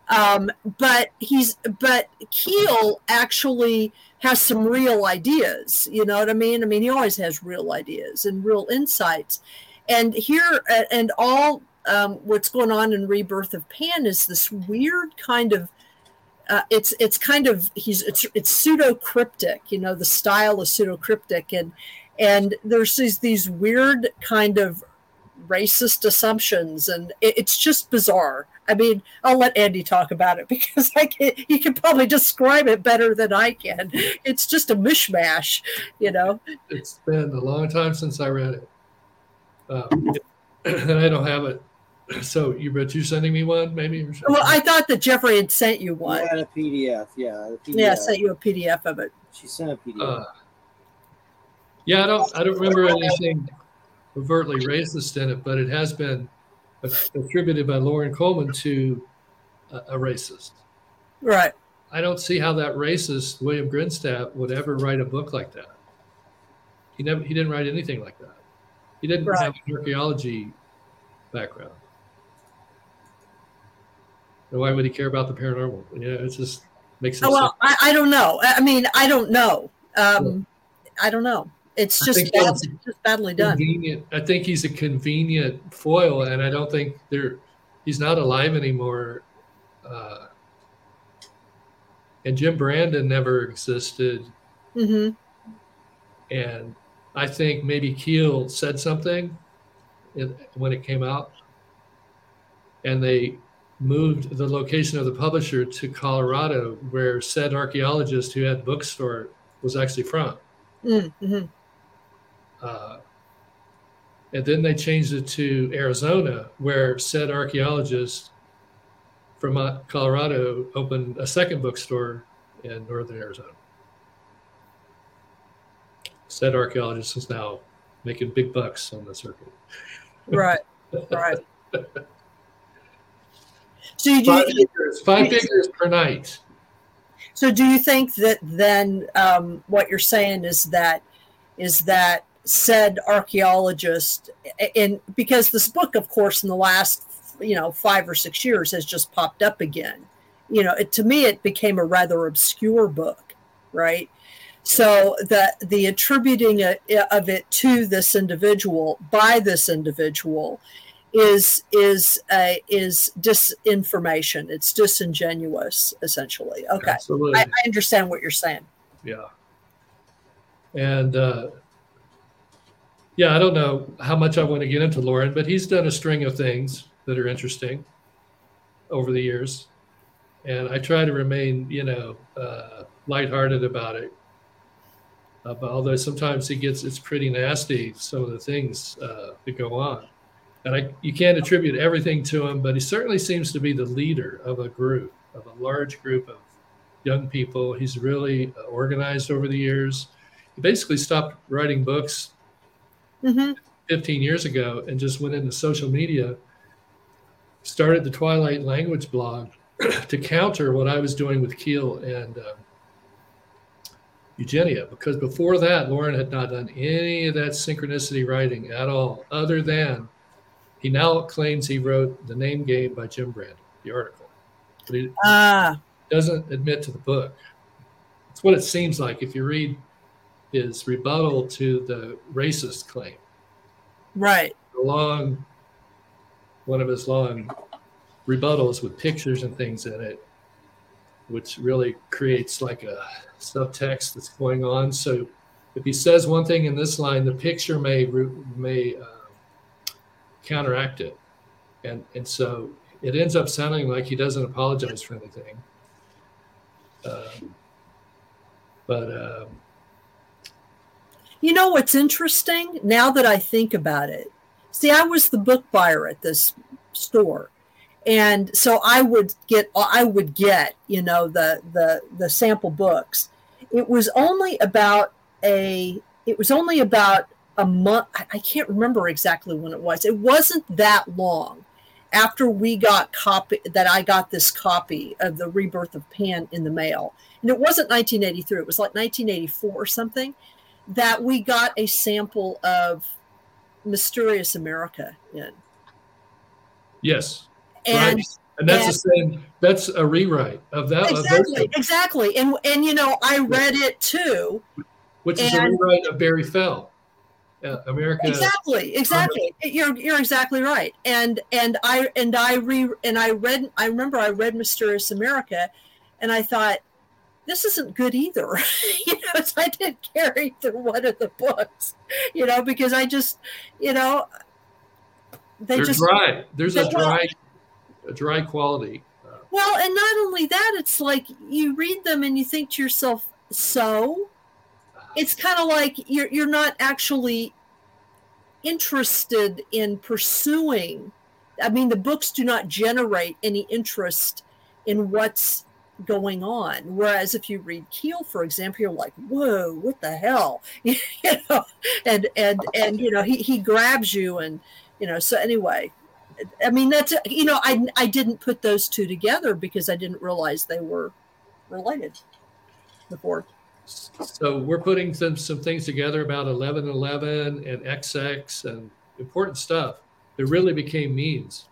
Um, but he's but Keel actually has some real ideas. You know what I mean? I mean, he always has real ideas and real insights. And here and all um, what's going on in Rebirth of Pan is this weird kind of uh, it's it's kind of he's it's it's pseudo cryptic you know the style is pseudo cryptic and and there's these these weird kind of racist assumptions and it, it's just bizarre i mean i'll let andy talk about it because i can he can probably describe it better than i can it's just a mishmash you know It's been a long time since I read it. Um, and I don't have it. So you bet you sending me one maybe? Or something? well i thought that jeffrey had sent you You one had a PDF. Yeah. A PDF. yeah i sent you a pdf of it She sent a PDF. Uh, yeah, I don't I don't remember anything overtly racist in it, but it has been attributed by Loren Coleman to a, a racist. right I don't see how that racist William Grimstad would ever write a book like that. He never he didn't write anything like that. He didn't Right. have an archaeology background. So why would he care about the paranormal? Yeah, it just makes Oh, no well I, I don't know i mean i don't know um i don't know it's just, bad, it's just badly done. I think he's a convenient foil, and I don't think there. He's not alive anymore. Uh, and Jim Brandon never existed. Mm-hmm. And I think maybe Keel said something when it came out, and they moved the location of the publisher to Colorado, where said archaeologist who had the bookstore was actually from. Mm-hmm. Uh, and then they changed it to Arizona, where said archaeologist from uh, Colorado opened a second bookstore in northern Arizona. Said archaeologist is now making big bucks on the circuit. Right, right. So you Five do, figures, five figures per night. so do you think that then um, what you're saying is that is that said archaeologist and because this book of course in the last you know five or six years has just popped up again. You know it, to me it became a rather obscure book right? So the the attributing of it to this individual by this individual is is uh, is disinformation. It's disingenuous, essentially. Okay, I, I, understand what you're saying. Yeah, and uh, yeah, I don't know how much I want to get into Loren, but he's done a string of things that are interesting over the years, and I try to remain, you know, uh, lighthearted about it. Uh, but although sometimes it gets it's pretty nasty, some of the things uh, that go on and I, you can't attribute everything to him, but he certainly seems to be the leader of a group, of a large group of young people. He's really organized over the years. He basically stopped writing books mm-hmm. 15 years ago and just went into social media, started the Twilight Language blog to counter what I was doing with Keel and uh, Eugenia, because before that, Loren had not done any of that synchronicity writing at all, other than he now claims he wrote The Name Game by Jim Brand, the article. But he ah. doesn't admit to the book. It's what it seems like if you read his rebuttal to the racist claim. Right. The long, one of his long rebuttals with pictures and things in it, which really creates like a subtext that's going on. So if he says one thing in this line, the picture may may uh, counteract it. And, and so it ends up sounding like he doesn't apologize for anything. Um, but um, you know what's interesting now that I think about it? See, I was the book buyer at this store. And so I would get I would get, you know, the the the sample books. It was only about a it was only about a month. I can't remember exactly when it was. It wasn't that long after we got copy that I got this copy of the Rebirth of Pan in the mail, and it wasn't 1983. It was like 1984 or something. That we got a sample of Mysterious America in. Yes. And right. and that's and, the same. That's a rewrite of that. Exactly. Of exactly. And and you know I read it too. Which is and, a rewrite of Barry Fell. America. Exactly, exactly. You're you're exactly right. And and I and I re and I read. I remember I read Mysterious America, and I thought this isn't good either. you know, so I didn't carry through one of the books. You know, because I just, you know, they They're just dry. There's a dry, a dry quality. Uh, well, and not only that, it's like you read them and you think to yourself, so it's kind of like you're you're not actually interested in pursuing i mean the books do not generate any interest in what's going on. Whereas if you read keel for example you're like whoa what the hell? You know and and and you know he, he grabs you and you know so anyway i mean that's you know i i didn't put those two together because i didn't realize they were related before so we're putting some some things together about 1111 and XX and important stuff that really became means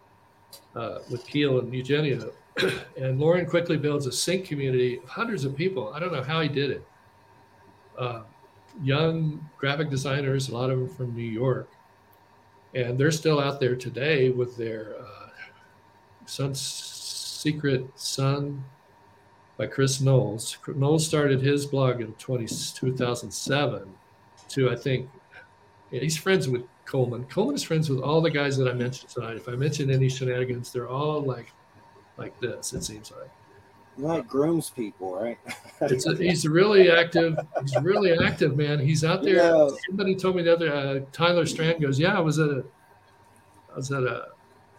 uh, with Keel and Eugenia. and Loren quickly builds a sync community of hundreds of people. I don't know how he did it. Uh, young graphic designers, a lot of them from New York, and they're still out there today with their uh, Secret Sun by Chris Knowles. Knowles started his blog in 20, 2007 to, I think, he's friends with Coleman. Coleman is friends with all the guys that I mentioned tonight. If I mention any shenanigans, they're all like like this, it seems like. Like grooms people, right? a, he's really active. He's really active, man. He's out there. Yeah. Somebody told me the other uh, Tyler Strand goes, Yeah, I was at a I was at a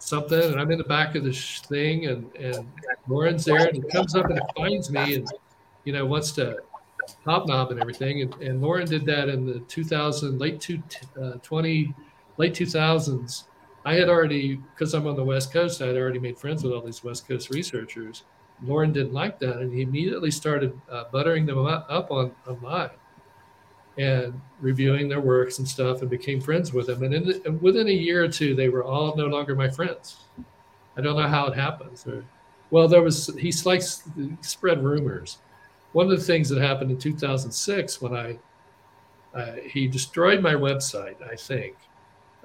something, and I'm in the back of this thing, and and Loren's there, and he comes up and finds me, and you know wants to hobnob and everything, and, and Loren did that in the 2000 late two, uh, 20 late 2000s. I had already because I'm on the West Coast, I had already made friends with all these West Coast researchers. Loren didn't like that, and he immediately started uh, buttering them up on online and reviewing their works and stuff and became friends with them. And, the, and, within a year or two, they were all no longer my friends. I don't know how it happens. Or, well, there was he spread rumors. One of the things that happened in 2006 when I uh, he destroyed my website. I think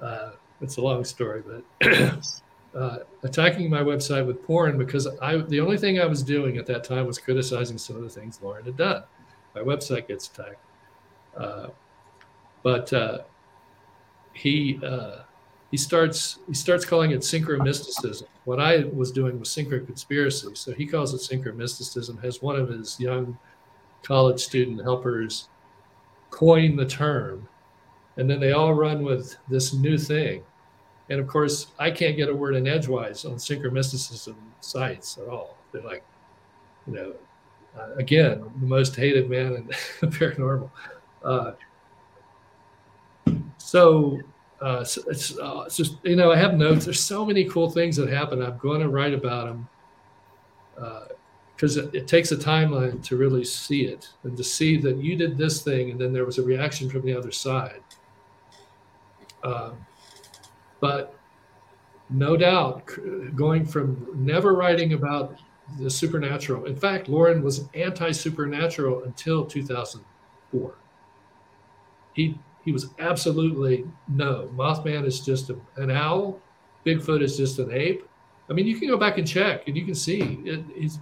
uh, it's a long story, but uh, attacking my website with porn because I the only thing I was doing at that time was criticizing some of the things Loren had done. My website gets attacked, but uh, he uh, he starts he starts calling it synchromysticism. What I was doing was synchroconspiracy, so he calls it synchromysticism. Has one of his young college student helpers coin the term, and then they all run with this new thing. And of course, I can't get a word in edgewise on synchromysticism sites at all. They're like, you know, uh, again, the most hated man in the paranormal. Uh, so uh, so it's, uh, it's, just you know I have notes. There's so many cool things that happen. I'm going to write about them because uh, it, it, takes a timeline to really see it and to see that you did this thing and then there was a reaction from the other side. Um, but no doubt, going from never writing about the supernatural. In fact, Loren was anti supernatural until 2004. He he was absolutely no. Mothman is just a, an owl. Bigfoot is just an ape. I mean, you can go back and check, and you can see it,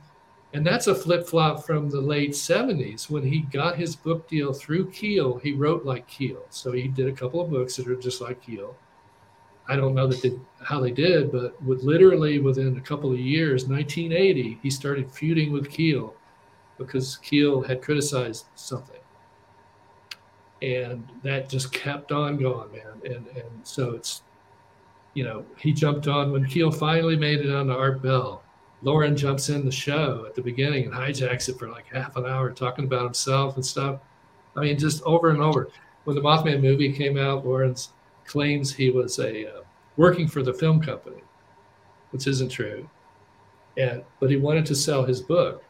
and that's a flip flop from the late 70s when he got his book deal through Keel. He wrote like Keel, so he did a couple of books that are just like Keel. I don't know that they, how they did, but with literally within a couple of years, 1980, he started feuding with Keel because Keel had criticized something and that just kept on going, man. And and so it's, you know, he jumped on when Keel finally made it on to Art Bell. Loren jumps in the show at the beginning and hijacks it for like half an hour, talking about himself and stuff. I mean, just over and over. When the Mothman movie came out, Loren's claims he was a uh, working for the film company, which isn't true. And but he wanted to sell his book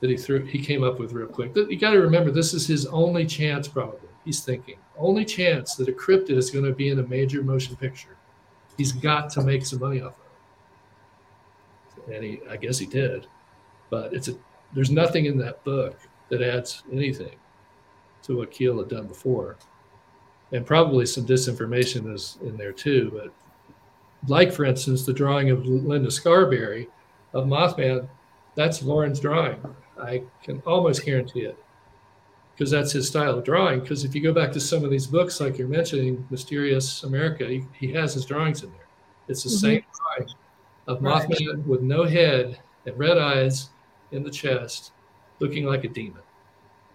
that he threw he came up with real quick. You got to remember this is his only chance probably he's thinking. Only chance that a cryptid is going to be in a major motion picture. He's got to make some money off of it. And he, I guess he did. But it's a, there's nothing in that book that adds anything to what Keel had done before. And probably some disinformation is in there too. But like, for instance, the drawing of Linda Scarberry of Mothman, that's Loren's drawing. I can almost guarantee it because that's his style of drawing. Because if you go back to some of these books, like you're mentioning, Mysterious America, he, he has his drawings in there. It's the mm-hmm. same drawing of Mothman right. with no head and red eyes in the chest, looking like a demon.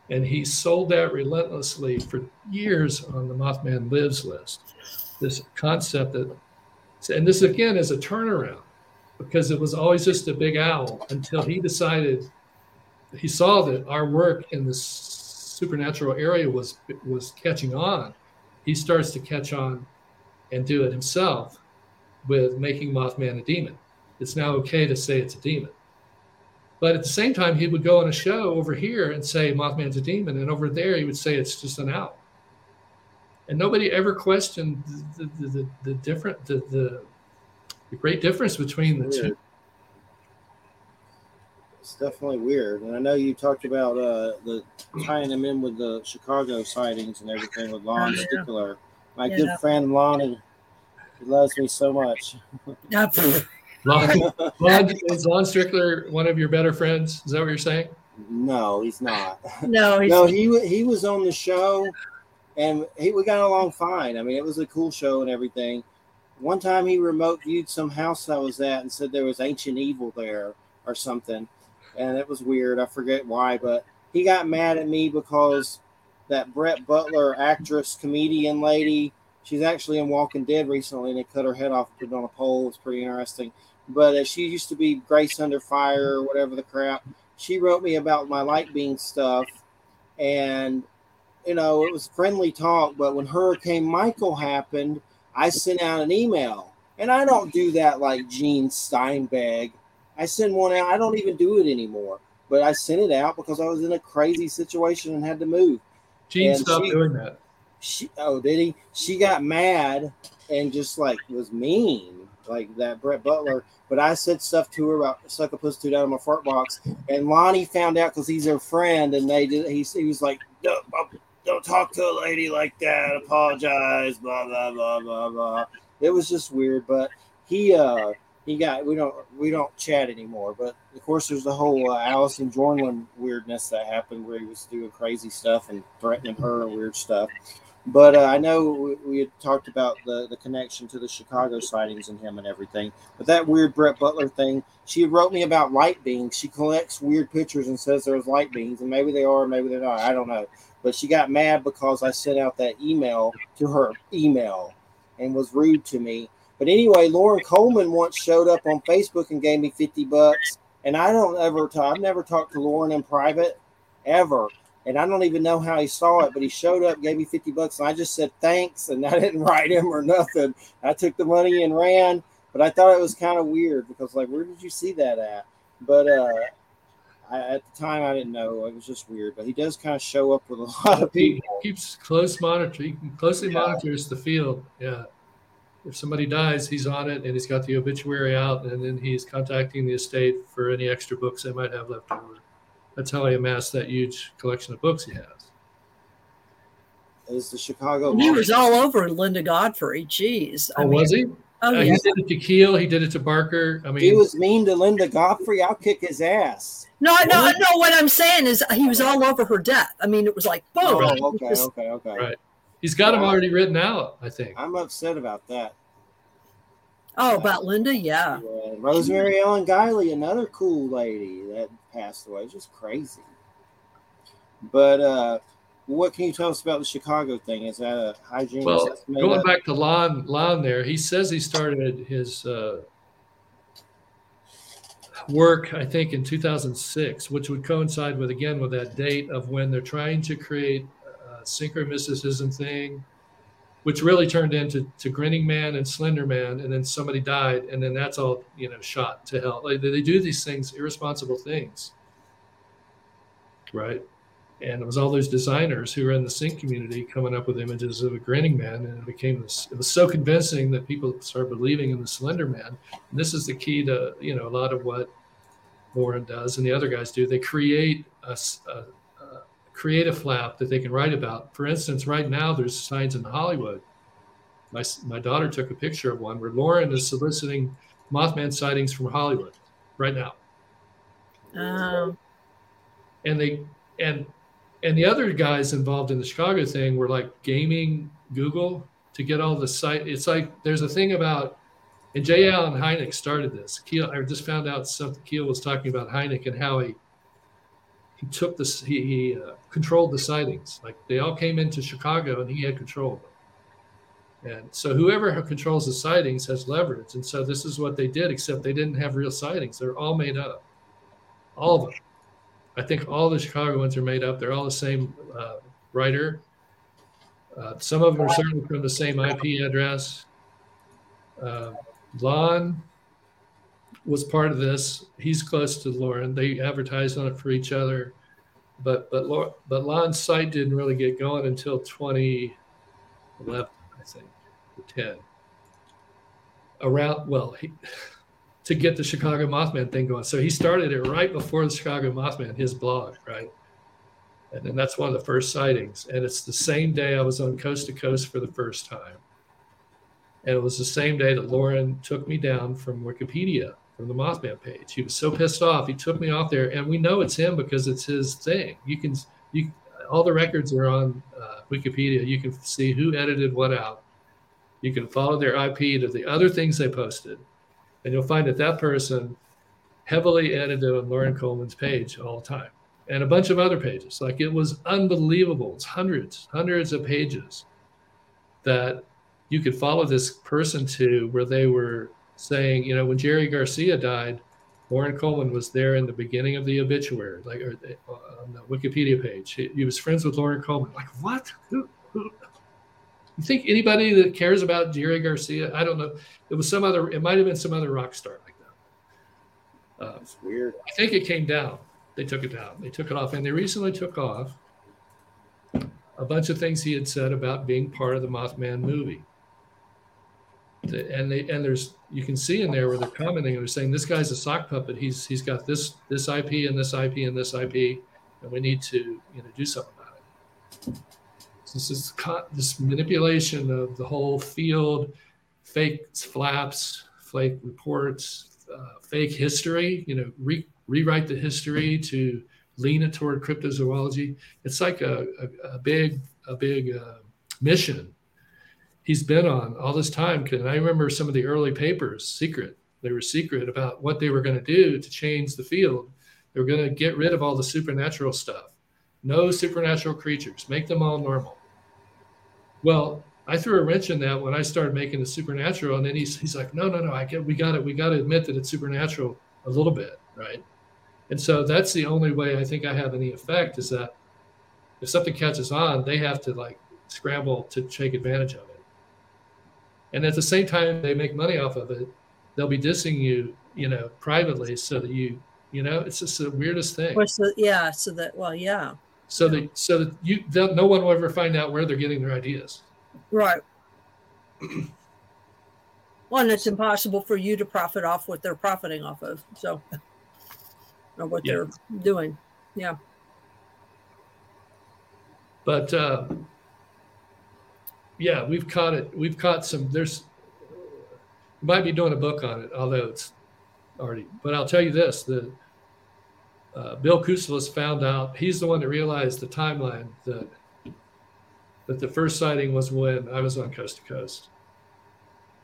And he sold that relentlessly for years on the Mothman Lives list. This concept that, and this again is a turnaround because it was always just a big owl until he decided he saw that our work in this supernatural area was was catching on, he starts to catch on and do it himself with making Mothman a demon. It's now okay to say it's a demon. But at the same time, he would go on a show over here and say Mothman's a demon, and over there he would say it's just an owl. And nobody ever questioned the the, the, the different the, the, the great difference between the two it's definitely weird. And I know you talked about uh, the tying them in with the Chicago sightings and everything with Lon oh, yeah. My yeah. good friend Lon, he loves me so much. Lon, Lon, is Lon Strickler one of your better friends? Is that what you're saying? No, he's not. No, he's... no, he he was on the show, and he we got along fine. I mean, it was a cool show and everything. One time, he remote viewed some house I was at and said there was ancient evil there or something and it was weird. I forget why, but he got mad at me because that Brett Butler actress comedian lady, she's actually in Walking Dead recently, and they cut her head off and put it on a pole. It's pretty interesting. But uh, she used to be Grace Under Fire or whatever the crap. She wrote me about my light beam stuff, and you know it was friendly talk. But when Hurricane Michael happened, I sent out an email, and I don't do that like Gene Steinbeck I send one out. I don't even do it anymore, but I sent it out because I was in a crazy situation and had to move. Gene and stopped she, doing that. She oh did he? She got mad and just like was mean. like that Brett Butler. But I said stuff to her about suck a pussy down in my fart box, and Lonnie found out because he's her friend, and they did. He, he was like, don't, don't talk to a lady like that. Apologize. Blah blah blah blah blah. It was just weird, but he uh he got we don't we don't chat anymore. But of course, there's the whole uh, Allison Jornlin weirdness that happened where he was doing crazy stuff and threatening her and weird stuff. But uh, I know we, we, had talked about the, the connection to the Chicago sightings and him and everything. But that weird Brett Butler thing, she wrote me about light beings. She collects weird pictures and says there's light beings, and maybe they are, maybe they're not. I don't know. But she got mad because I sent out that email to her email and was rude to me. But anyway, Loren Coleman once showed up on Facebook and gave me 50 bucks. And I don't ever talk, I've never talked to Loren in private ever and I don't even know how he saw it, but he showed up, gave me 50 bucks, and I just said thanks, and I didn't write him or nothing. I took the money and ran, but I thought it was kind of weird because, like, where did you see that at? But uh, I, at the time, I didn't know. It was just weird, but he does kind of show up with a lot of people. He keeps close monitor. He closely yeah. monitors the field. Yeah. If somebody dies, he's on it, and he's got the obituary out, and then he's contacting the estate for any extra books they might have left over. That's how he amassed that huge collection of books he has. Is the Chicago? He was all over Linda Godfrey. Jeez. I oh, mean, was he? Oh, uh, yeah. He did it to Keel. He did it to Barker. I mean, he was mean to Linda Godfrey. I'll kick his ass. No, no, no. What I'm saying is he was all over her death. I mean, it was like boom. Oh, okay, okay, okay. Right. He's got them already written out. I think. I'm upset about that. Oh, about Linda, yeah. yeah. Rosemary Ellen Guiley, another cool lady that passed away. Just crazy. But uh, what can you tell us about the Chicago thing? Is that a hygiene? Well, going up? back to Lon, Lon there, he says he started his uh, work, I think, in 2006, which would coincide with again with that date of when they're trying to create a synchromysticism thing which really turned into to Grinning Man and Slender Man, and then somebody died, and then that's all you know shot to hell. Like they do these things, irresponsible things, right? And it was all those designers who were in the sync community coming up with images of a Grinning Man, and it became this. It was so convincing that people started believing in the Slender Man. And this is the key to you know a lot of what Warren does and the other guys do. They create a, a create a flap that they can write about. For instance, right now there's signs in Hollywood. My, my daughter took a picture of one where Loren is soliciting Mothman sightings from Hollywood right now. Um. And they and and the other guys involved in the Chicago thing were like gaming Google to get all the site. It's like there's a thing about and J. Allen Hynek started this. Keel, I just found out something Keel was talking about Hynek and how he he took this he, he uh, controlled the sightings. Like they all came into chicago and he had control of them. And so whoever controls the sightings has leverage. And so this is what they did except they didn't have real sightings. They're all made up. All of them i think all the chicago ones are made up. They're all the same uh, writer. Uh, some of them are certainly from the same ip address. Uh, lon was part of this. He's close to Loren. They advertised on it for each other, but but but Lon's site didn't really get going until 2011, I think, or 10. Around well, he, to get the Chicago Mothman thing going. So he started it right before the Chicago Mothman, his blog, right? And then that's one of the first sightings. And it's the same day I was on Coast to Coast for the first time. And it was the same day that Lauren took me down from Wikipedia from the Mothman page. He was so pissed off. He took me off there, and we know it's him because it's his thing. You can, you, all the records are on uh, Wikipedia. You can see who edited what out. You can follow their IP to the other things they posted, and you'll find that that person heavily edited on Loren Coleman's page all the time, and a bunch of other pages. Like it was unbelievable. It's hundreds, hundreds of pages that you could follow this person to where they were saying, you know, when Jerry Garcia died, Loren Coleman was there in the beginning of the obituary, like or, uh, on the Wikipedia page. He, he, was friends with Loren Coleman. Like, what? Who, who? You think anybody that cares about Jerry Garcia? I don't know. It was some other. It might have been some other rock star like that. Uh, That's weird. I think it came down. They took it down. They took it off, and they recently took off a bunch of things he had said about being part of the Mothman movie and they and there's you can see in there where they're commenting and they're saying this guy's a sock puppet. He's he's got this this IP and this IP and this IP, and we need to you know do something about it. So this is this manipulation of the whole field, fake flaps, fake reports, uh, fake history. You know, re, rewrite the history to lean it toward cryptozoology. It's like a, a, a big a big uh, mission he's been on all this time. And I remember some of the early papers, secret. They were secret about what they were going to do to change the field. They were going to get rid of all the supernatural stuff. No supernatural creatures. Make them all normal. Well, I threw a wrench in that when I started making the supernatural, and then he's he's like, no, no, no, I get we got it. We got to admit that it's supernatural a little bit, right? And so that's the only way I think I have any effect is that if something catches on, they have to like scramble to take advantage of it and at the same time they make money off of it. They'll be dissing you you know privately so that you you know it's just the weirdest thing. So, yeah so that well yeah. So yeah. that so that you no one will ever find out where they're getting their ideas. Right. Well and it's impossible for you to profit off what they're profiting off of so. Or what yeah. they're doing yeah. But uh yeah, we've caught it. We've caught some. There's might be doing a book on it, although it's already. But I'll tell you this: the uh, Bill Kuselis found out. He's the one that realized the timeline that that the first sighting was when I was on coast to coast.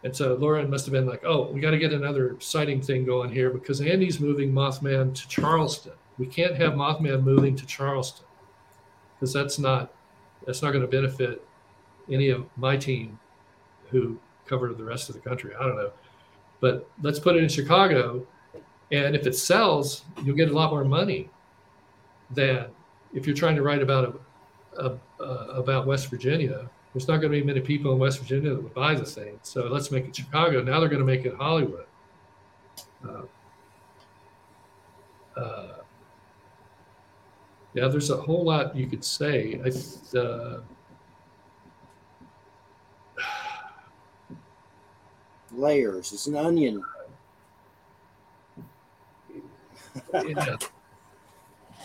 And so Loren must have been like, "Oh, we got to get another sighting thing going here because Andy's moving Mothman to Charleston. We can't have Mothman moving to Charleston because that's not that's not going to benefit any of my team who covered the rest of the country. I don't know. But let's put it in Chicago. And if it sells, you'll get a lot more money than if you're trying to write about a, a, a, about West Virginia. There's not going to be many people in West Virginia that would buy the thing. So let's make it Chicago. Now they're going to make it Hollywood. Uh, uh, yeah, there's a whole lot you could say. I, uh, layers. It's an onion. yeah.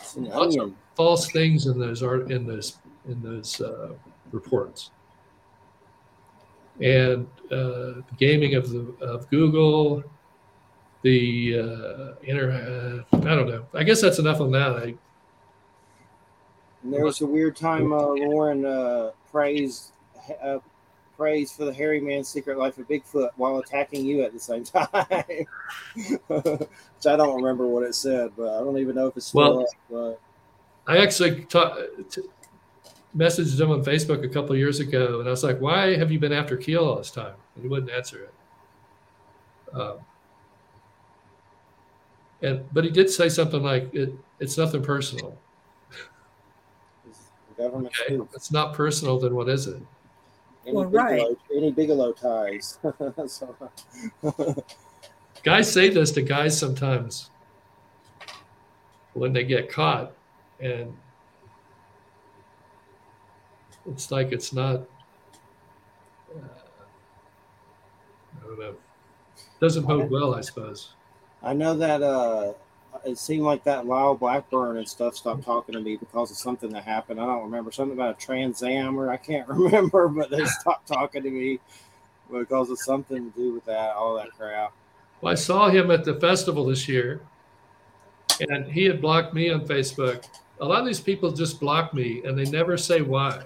It's an Lots onion. false things in those art in those in those uh, reports. And uh, gaming of the of Google, the uh, inter uh, I don't know. I guess that's enough on that. I, and there was a weird time uh, Loren uh, praised uh, praise for the hairy man's secret life of Bigfoot while attacking you at the same time. Which I don't remember what it said, but I don't even know if it's still well, up. But. I actually ta- t- messaged him on Facebook a couple years ago, and I was like, "Why have you been after Keel all this time?" And he wouldn't answer it. Um, and but he did say something like, it, "It's nothing personal." government okay. It's not personal. Then what is it? Any well, Bigelow, right. any Bigelow ties. so, guys say this to guys sometimes when they get caught, and it's like it's not. Uh, I don't know. Doesn't bode well, I suppose. I know that uh, it seemed like that Lyle Blackburn and stuff stopped talking to me because of something that happened. I don't remember something about a Trans Am or I can't remember, but they stopped talking to me because of something to do with that, all that crap. Well, I saw him at the festival this year, and he had blocked me on Facebook. A lot of these people just block me, and they never say why.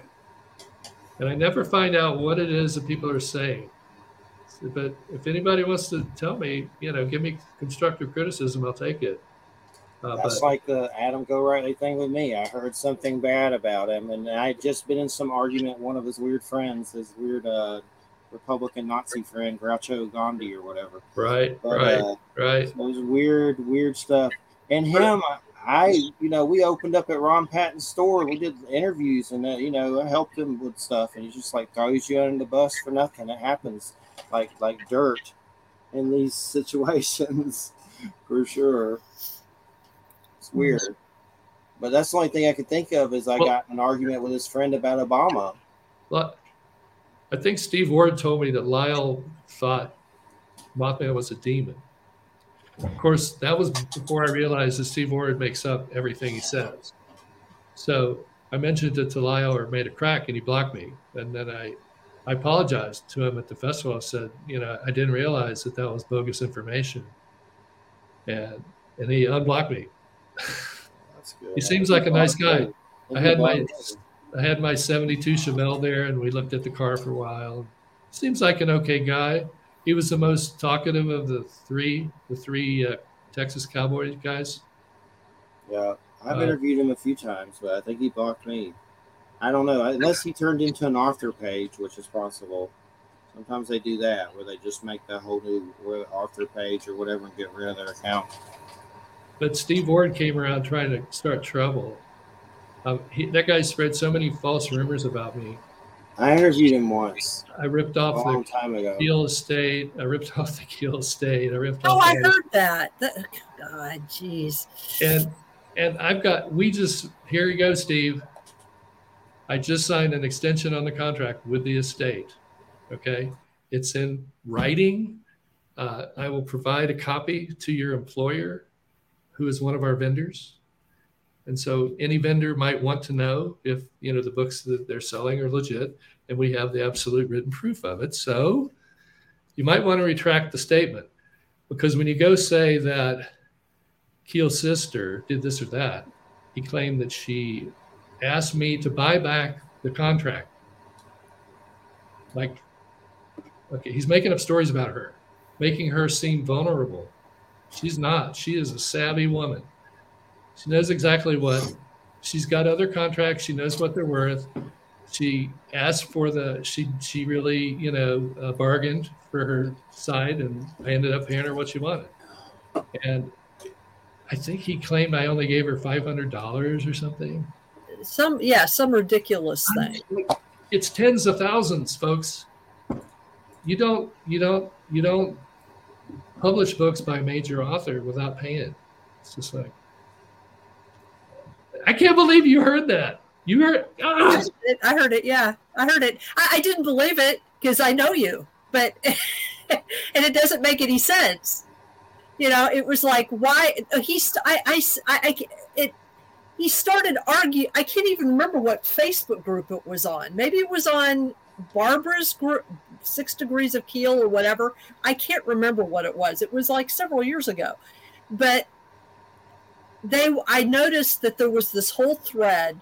And I never find out what it is that people are saying. But if anybody wants to tell me, you know, give me constructive criticism, I'll take it. Uh, That's but, like the Adam Gorightly thing with me. I heard something bad about him, and I had just been in some argument. One of his weird friends, his weird uh, Republican Nazi friend, Groucho Gandhi or whatever. Right, but, right, uh, right. It was weird, weird stuff. And him, I, you know, we opened up at Ron Patton's store. We did interviews, and uh, you know, I helped him with stuff. And he's just like throws you under the bus for nothing. It happens, like like dirt, in these situations, for sure weird. But that's the only thing I could think of is I well, got an argument with his friend about Obama. Well, I think Steve Ward told me that Lyle thought Mothman was a demon. Of course, that was before I realized that Steve Ward makes up everything he says. So I mentioned it to Lyle or made a crack and he blocked me. And then I, I apologized to him at the festival. I said, you know, I didn't realize that that was bogus information. And, and he unblocked me. That's good. he seems like a nice guy. I had my I had my 72 Chevelle there and we looked at the car for a while. Seems like an okay guy. He was the most talkative of the three, the three uh, Texas Cowboy guys. Yeah, I've uh, interviewed him a few times, but I think he blocked me. I don't know, unless he turned into an author page, which is possible. Sometimes they do that, where they just make the whole new author page or whatever and get rid of their account. But Steve Ward came around trying to start trouble, um, he, that guy spread so many false rumors about me. I interviewed him once. I ripped off a long the time ago. Keel estate. I ripped off the Keel estate. I ripped oh, off. Oh, I heard that. that. God, jeez. And and I've got. We just here you go, Steve. I just signed an extension on the contract with the estate. Okay, it's in writing. Uh, I will provide a copy to your employer, who is one of our vendors. And so any vendor might want to know if you know the books that they're selling are legit, and we have the absolute written proof of it. So you might want to retract the statement because when you go say that Keel's sister did this or that, he claimed that she asked me to buy back the contract. Like, okay, he's making up stories about her, making her seem vulnerable. She's not. She is a savvy woman. She knows exactly what. She's got other contracts. She knows what they're worth. She asked for the. She she really you know uh, bargained for her side, and I ended up paying her what she wanted. And I think he claimed I only gave her five hundred dollars or something. Some yeah, some ridiculous thing. It's tens of thousands, folks. You don't you don't you don't publish books by a major author without paying. It's just like I can't believe you heard that. You heard? Ah! I heard it. Yeah, I heard it. I, I didn't believe it because I know you, but and it doesn't make any sense. You know, it was like why he's I I I, it. He started arguing. I can't even remember what Facebook group it was on. Maybe it was on Barbara's group, Six Degrees of keel or whatever. I can't remember what it was. It was like several years ago, but they I noticed that there was this whole thread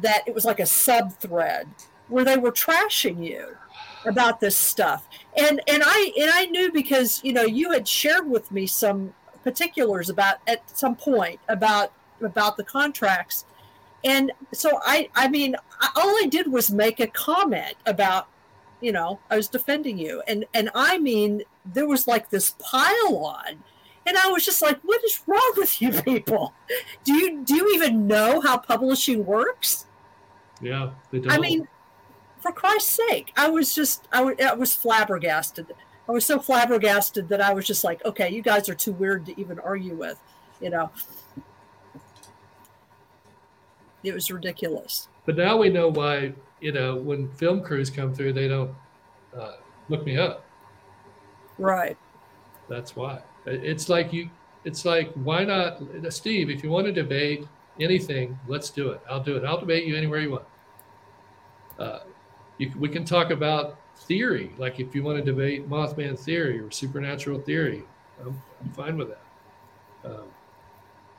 that it was like a sub thread where they were trashing you about this stuff. And and I and I knew because you know you had shared with me some particulars about at some point about about the contracts. And so I I mean all I did was make a comment about you know I was defending you and and I mean there was like this pile on and I was just like, what is wrong with you people? Do you do you even know how publishing works? Yeah, they don't. I mean, for Christ's sake, I was just I was, I was flabbergasted. I was so flabbergasted that I was just like, okay, you guys are too weird to even argue with, you know. It was ridiculous. But now we know why, you know, when film crews come through, they don't uh, look me up. Right. That's why. It's like you. It's like why not, Steve? If you want to debate anything, let's do it. I'll do it. I'll debate you anywhere you want. Uh, you, we can talk about theory, like if you want to debate Mothman theory or supernatural theory, I'm, I'm fine with that. Um,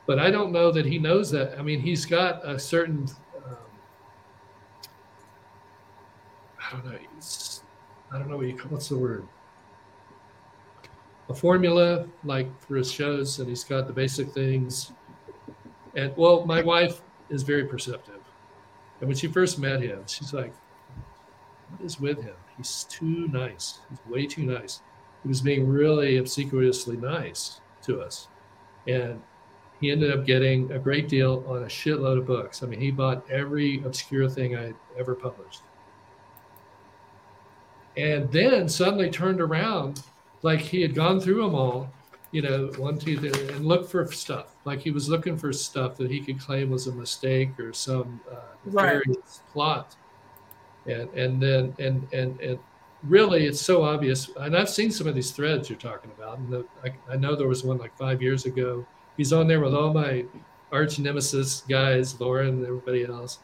but I don't know that he knows that. I mean, he's got a certain. Um, I don't know. I don't know what you. What's the word? a formula like for his shows, and he's got the basic things. And well, my wife is very perceptive, and when she first met him, she's like, "What is with him? He's too nice. He's way too nice." He was being really obsequiously nice to us, and he ended up getting a great deal on a shitload of books. I mean, he bought every obscure thing I ever published. And then suddenly turned around like he had gone through them all, you know, one, two, three, and looked for stuff. Like he was looking for stuff that he could claim was a mistake or some uh, right. plot. and and then and and and really it's so obvious and i've seen some of these threads you're talking about and the, I, I know there was one like five years ago he's on there with all my arch nemesis guys Loren and everybody else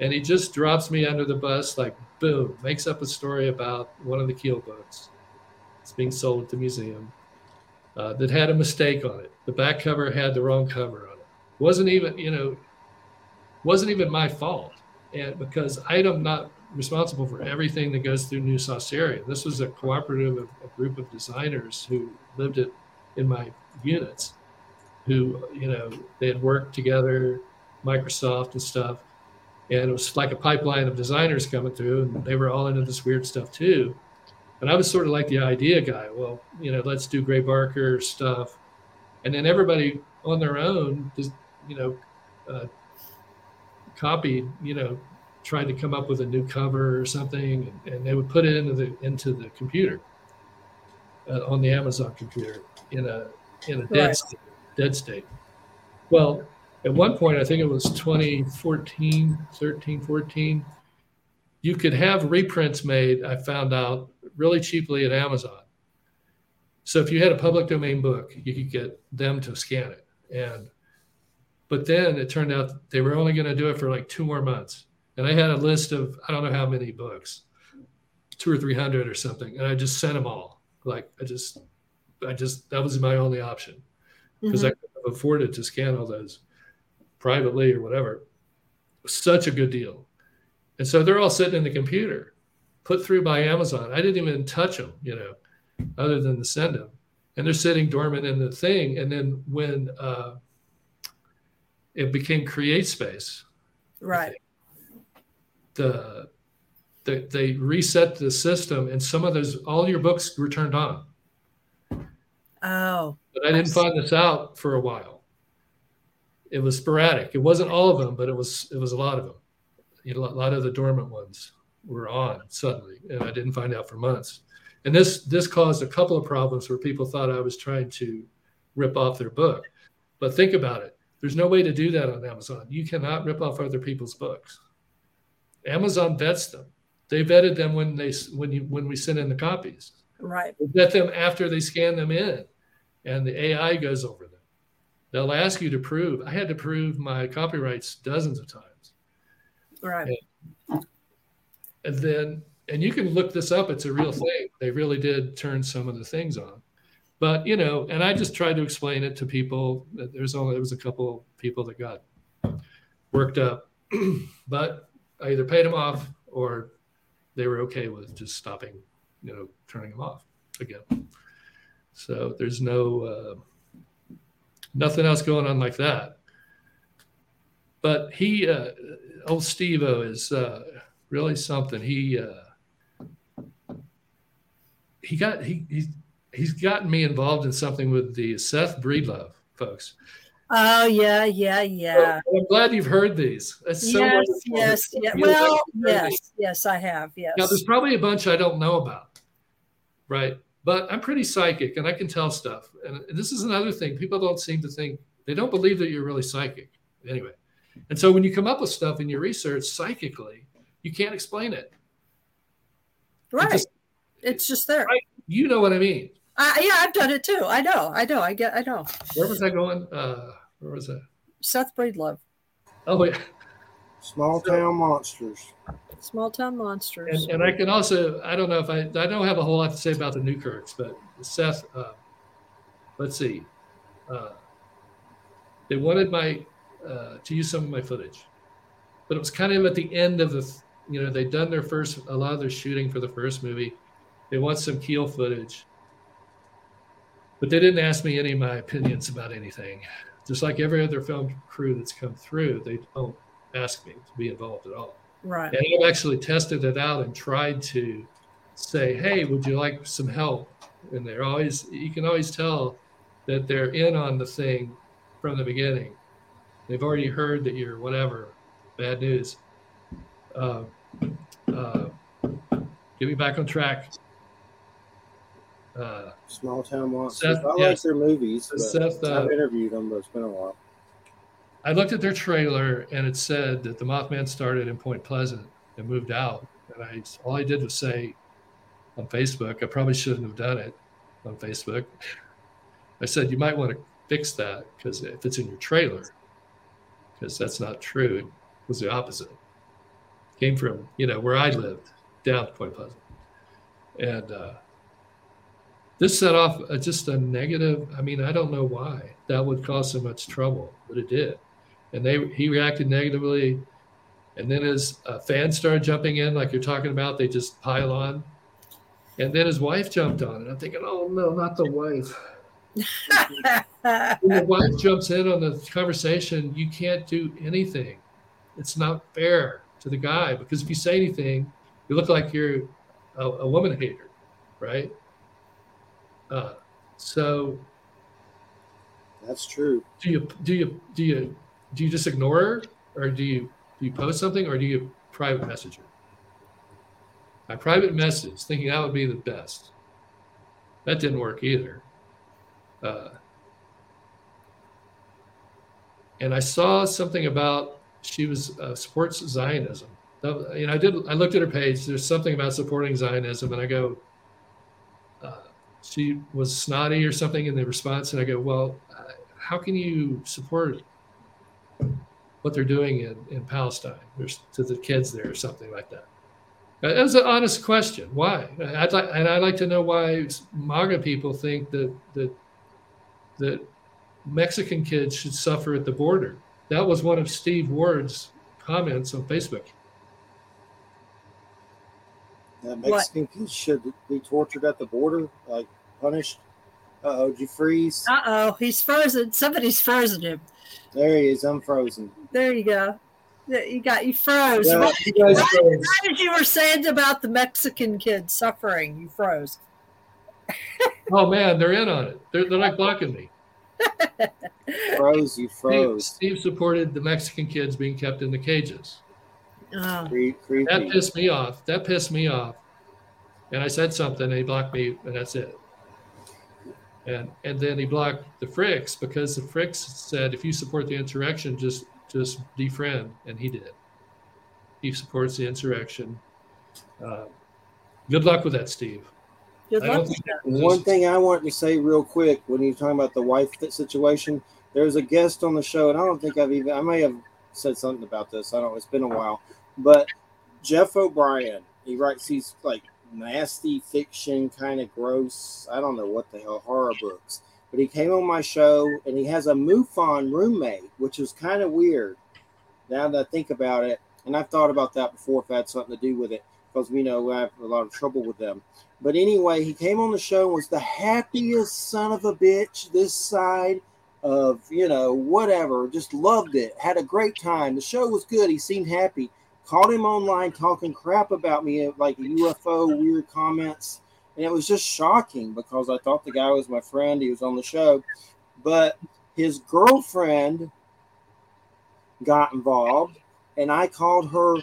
and he just drops me under the bus like boom makes up a story about one of the keel boats. It's being sold at the museum uh, that had a mistake on it. The back cover had the wrong cover on it. Wasn't even you know wasn't even my fault. And because i'm not responsible for everything that goes through New Saucerian. This was a cooperative of a group of designers who lived it in my units, who you know they had worked together, Microsoft and stuff, and it was like a pipeline of designers coming through, and they were all into this weird stuff too. And I was sort of like the idea guy. Well, you know, let's do Gray Barker stuff, and then everybody on their own, just you know, uh, copied, you know, tried to come up with a new cover or something, and, and they would put it into the into the computer uh, on the Amazon computer in a in a dead Right. state, dead state. Well, at one point, I think it was 2014, 13, 14, you could have reprints made. I found out really cheaply at Amazon. So if you had a public domain book, you could get them to scan it, and but then it turned out they were only going to do it for like two more months and I had a list of I don't know how many books, two or three hundred or something, and I just sent them all. Like I just, I just that was my only option because I mm-hmm. couldn't have afforded to scan all those privately or whatever. Such a good deal, and so they're all sitting in the computer, put through by Amazon. I didn't even touch them, you know, other than to send them, and they're sitting dormant in the thing. And then when uh, it became Create Space, right. the, the they reset the system and some of those all your books were turned on Oh, but i didn't find this out for a while it was sporadic. It wasn't all of them but it was it was a lot of them. You know, a lot of the dormant ones were on suddenly and i didn't find out for months. And this this caused a couple of problems where people thought i was trying to rip off their book. But think about it. There's no way to do that on amazon. You cannot rip off other people's books. Amazon vets them. They vetted them when they when you when we send in the copies. Right. they vet them after they scan them in and the ai goes over them they'll ask you to prove i had to prove my copyrights dozens of times. Right. and then and you can look this up it's a real thing. They really did turn some of the things on. But you know and i just tried to explain it to people that there's only there was a couple people that got worked up. But i either paid them off or they were okay with just stopping you know turning them off again. So there's no uh, nothing else going on like that but he uh, old steve is uh, really something he uh, he got he, he he's gotten me involved in something with the seth breedlove folks Oh yeah, yeah, yeah. So i'm glad you've heard these That's so yes, wonderful. yes, yeah. Well, yes, these. yes, I have. Yes. Now, there's probably a bunch I don't know about, right? But I'm pretty psychic and I can tell stuff. And this is another thing. People don't seem to think, they don't believe that you're really psychic. Anyway. And so when you come up with stuff in your research psychically, you can't explain it. It right. just- it's just there. Right. you know what I mean. I, yeah, I've done it too. I know. I know. I get. I know. Where was I going? Uh, where was that? Seth Breedlove, Oh, yeah. Small town monsters. Small Town Monsters. And, and I can also, I don't know if I, I don't have a whole lot to say about the Newkirks, but Seth, uh, let's see. Uh, they wanted my, uh, to use some of my footage, but it was kind of at the end of the, you know, they'd done their first, a lot of their shooting for the first movie. They want some keel footage, but they didn't ask me any of my opinions about anything. Just like every other film crew that's come through, they don't ask me to be involved at all. Right. And I've actually tested it out and tried to say, hey, would you like some help? And they're always, you can always tell that they're in on the thing from the beginning. They've already heard that you're whatever, bad news. Uh, uh, get me back on track. Uh, Small town monsters. Seth, I like their movies. But Seth, uh, I've interviewed them, but it's been a while. I looked at their trailer and it said that the Mothman started in Point Pleasant and moved out. And I all I did was say on Facebook, I probably shouldn't have done it on Facebook. I said you might want to fix that because if it's in your trailer, because that's not true. It was the opposite. Came from you know where I lived down to Point Pleasant, and uh, this set off just a negative. I mean, I don't know why that would cause so much trouble, but it did. And they he reacted negatively, and then his uh, fans started jumping in, like you're talking about. They just pile on, and then his wife jumped on, and I'm thinking, oh no, not the wife. when the wife jumps in on the conversation, you can't do anything. It's not fair to the guy because if you say anything, you look like you're a, a woman hater, right? Uh, so that's true. Do you do you do you do you just ignore her, or do you do you post something, or do you private message her? I private message, thinking that would be the best. That didn't work either. Uh, and I saw something about she was uh, supports Zionism. You know, I did. I looked at her page. There's something about supporting Zionism, and I go, uh, she was snotty or something in the response, and I go, well, uh, how can you support what they're doing in, in Palestine There's, to the kids there or something like that? That was an honest question. Why? I'd like, and I'd like to know why MAGA people think that that that Mexican kids should suffer at the border. That was one of Steve Ward's comments on Facebook. That Mexican what? kids should be tortured at the border, like punished. Uh oh, did you freeze? Uh oh, he's frozen. Somebody's frozen him. There he is. I'm frozen. There you go. You got you froze. Yeah, right, you right, froze. right as you were saying about the Mexican kids suffering, you froze. oh man, they're in on it. They're, they're like blocking me. froze, you froze. Steve, Steve, supported the Mexican kids being kept in the cages. Oh. That pissed me off. That pissed me off. And I said something, and he blocked me, and that's it. And and then he blocked the Fricks because the Fricks said, if you support the insurrection, just just defriend, and he did. He supports the insurrection. Uh, good luck with that, Steve. Good luck. One thing I want to say real quick when you're talking about the wife situation, there's a guest on the show, and I don't think I've even I may have said something about this. I don't. It's been a while, but Jeff O'Brien, he writes these like nasty fiction, kind of gross. I don't know what the hell horror books but he came on my show and he has a MUFON roommate, which is kind of weird now that I think about it. And I've thought about that before if I had something to do with it because we know I have a lot of trouble with them. But anyway, he came on the show and was the happiest son of a bitch this side of, you know, whatever. Just loved it. Had a great time. The show was good. He seemed happy. Called him online talking crap about me, like UFO weird comments and it was just shocking because I thought the guy was my friend. He was on the show, but his girlfriend got involved, and I called her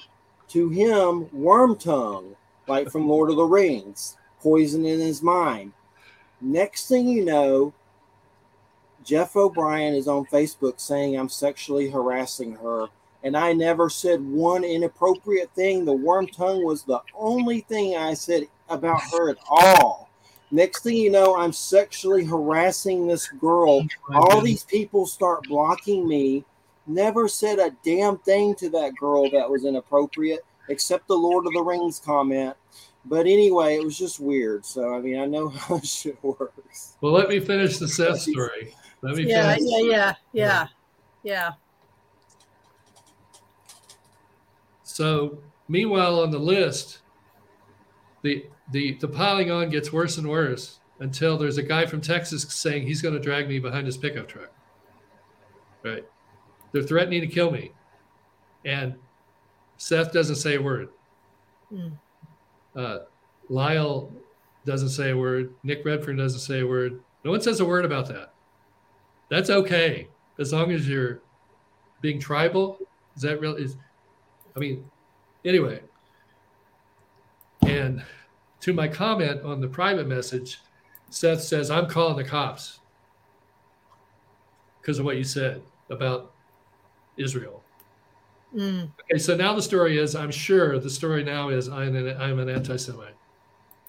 to him worm tongue, like from Lord of the Rings, poison in his mind. Next thing you know, Jeff O'Brien is on Facebook saying I'm sexually harassing her. And I never said one inappropriate thing. The worm tongue was the only thing I said about her at all. Next thing you know, I'm sexually harassing this girl. All these people start blocking me. Never said a damn thing to that girl that was inappropriate, except the Lord of the Rings comment. But anyway, it was just weird. So I mean, I know how shit works. Well, let me finish the Seth story. Let me yeah, finish. yeah, yeah, yeah, yeah. So meanwhile, on the list, the the the piling on gets worse and worse until there's a guy from Texas saying he's going to drag me behind his pickup truck. Right? They're threatening to kill me, and Seth doesn't say a word. Mm. Uh, Lyle doesn't say a word. Nick Redfern doesn't say a word. No one says a word about that. That's okay as long as you're being tribal. Is that real? Is I mean, anyway. And to my comment on the private message, Seth says, I'm calling the cops because of what you said about Israel. Mm. Okay, so now the story is I'm sure the story now is I'm an, I'm an anti Semite.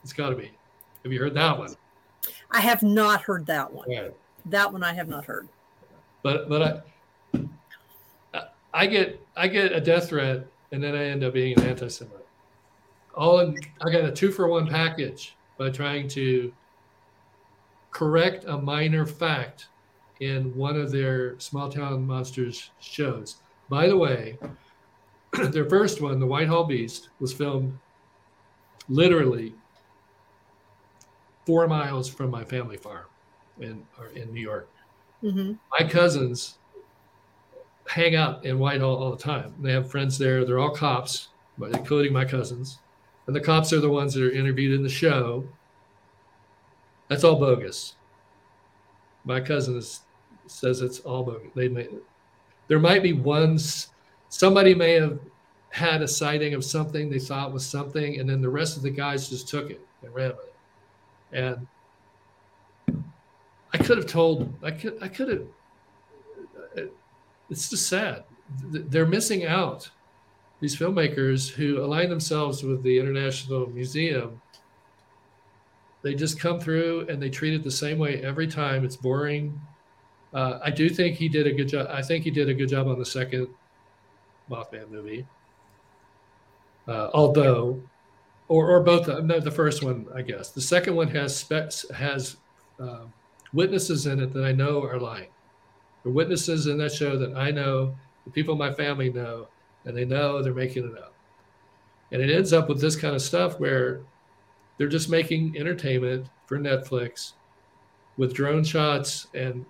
It's got to be. Have you heard that one? I have not heard that one. Right. That one I have not heard. But but I I get I get a death threat and then I end up being an anti Semite. All in, I got a two for one package by trying to correct a minor fact in one of their small town monsters shows. By the way, their first one, the Whitehall Beast, was filmed literally four miles from my family farm in in New York. hmm My cousins hang out in Whitehall all the time. They have friends there. They're all cops, but including my cousins. And the cops are the ones that are interviewed in the show. That's all bogus. My cousin is, says it's all bogus. They may, there might be one, s- somebody may have had a sighting of something they thought was something, and then the rest of the guys just took it and ran with it. And I could have told, I could, I could have, it's just sad. They're missing out. These filmmakers who align themselves with the International Museum, they just come through and they treat it the same way every time. It's boring. Uh, I do think he did a good job. I think he did a good job on the second Mothman movie. Uh, although, or or both. uh, No, the first one, I guess. The second one has specs has uh, witnesses in it that I know are lying. The witnesses in that show that I know, the people in my family know, and they know they're making it up. And it ends up with this kind of stuff where they're just making entertainment for Netflix with drone shots and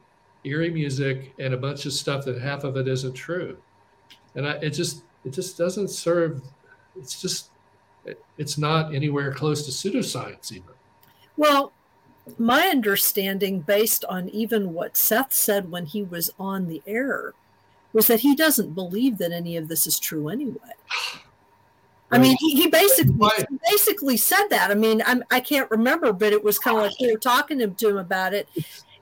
eerie music and a bunch of stuff that half of it isn't true. And I, it just it just doesn't serve. It's just it, it's not anywhere close to pseudoscience even. Well, my understanding, based on even what Seth said when he was on the air, was that he doesn't believe that any of this is true anyway. I mean, he, he basically he basically said that. I mean, I'm, I can't remember, but it was kind of like we were talking to, to him about it,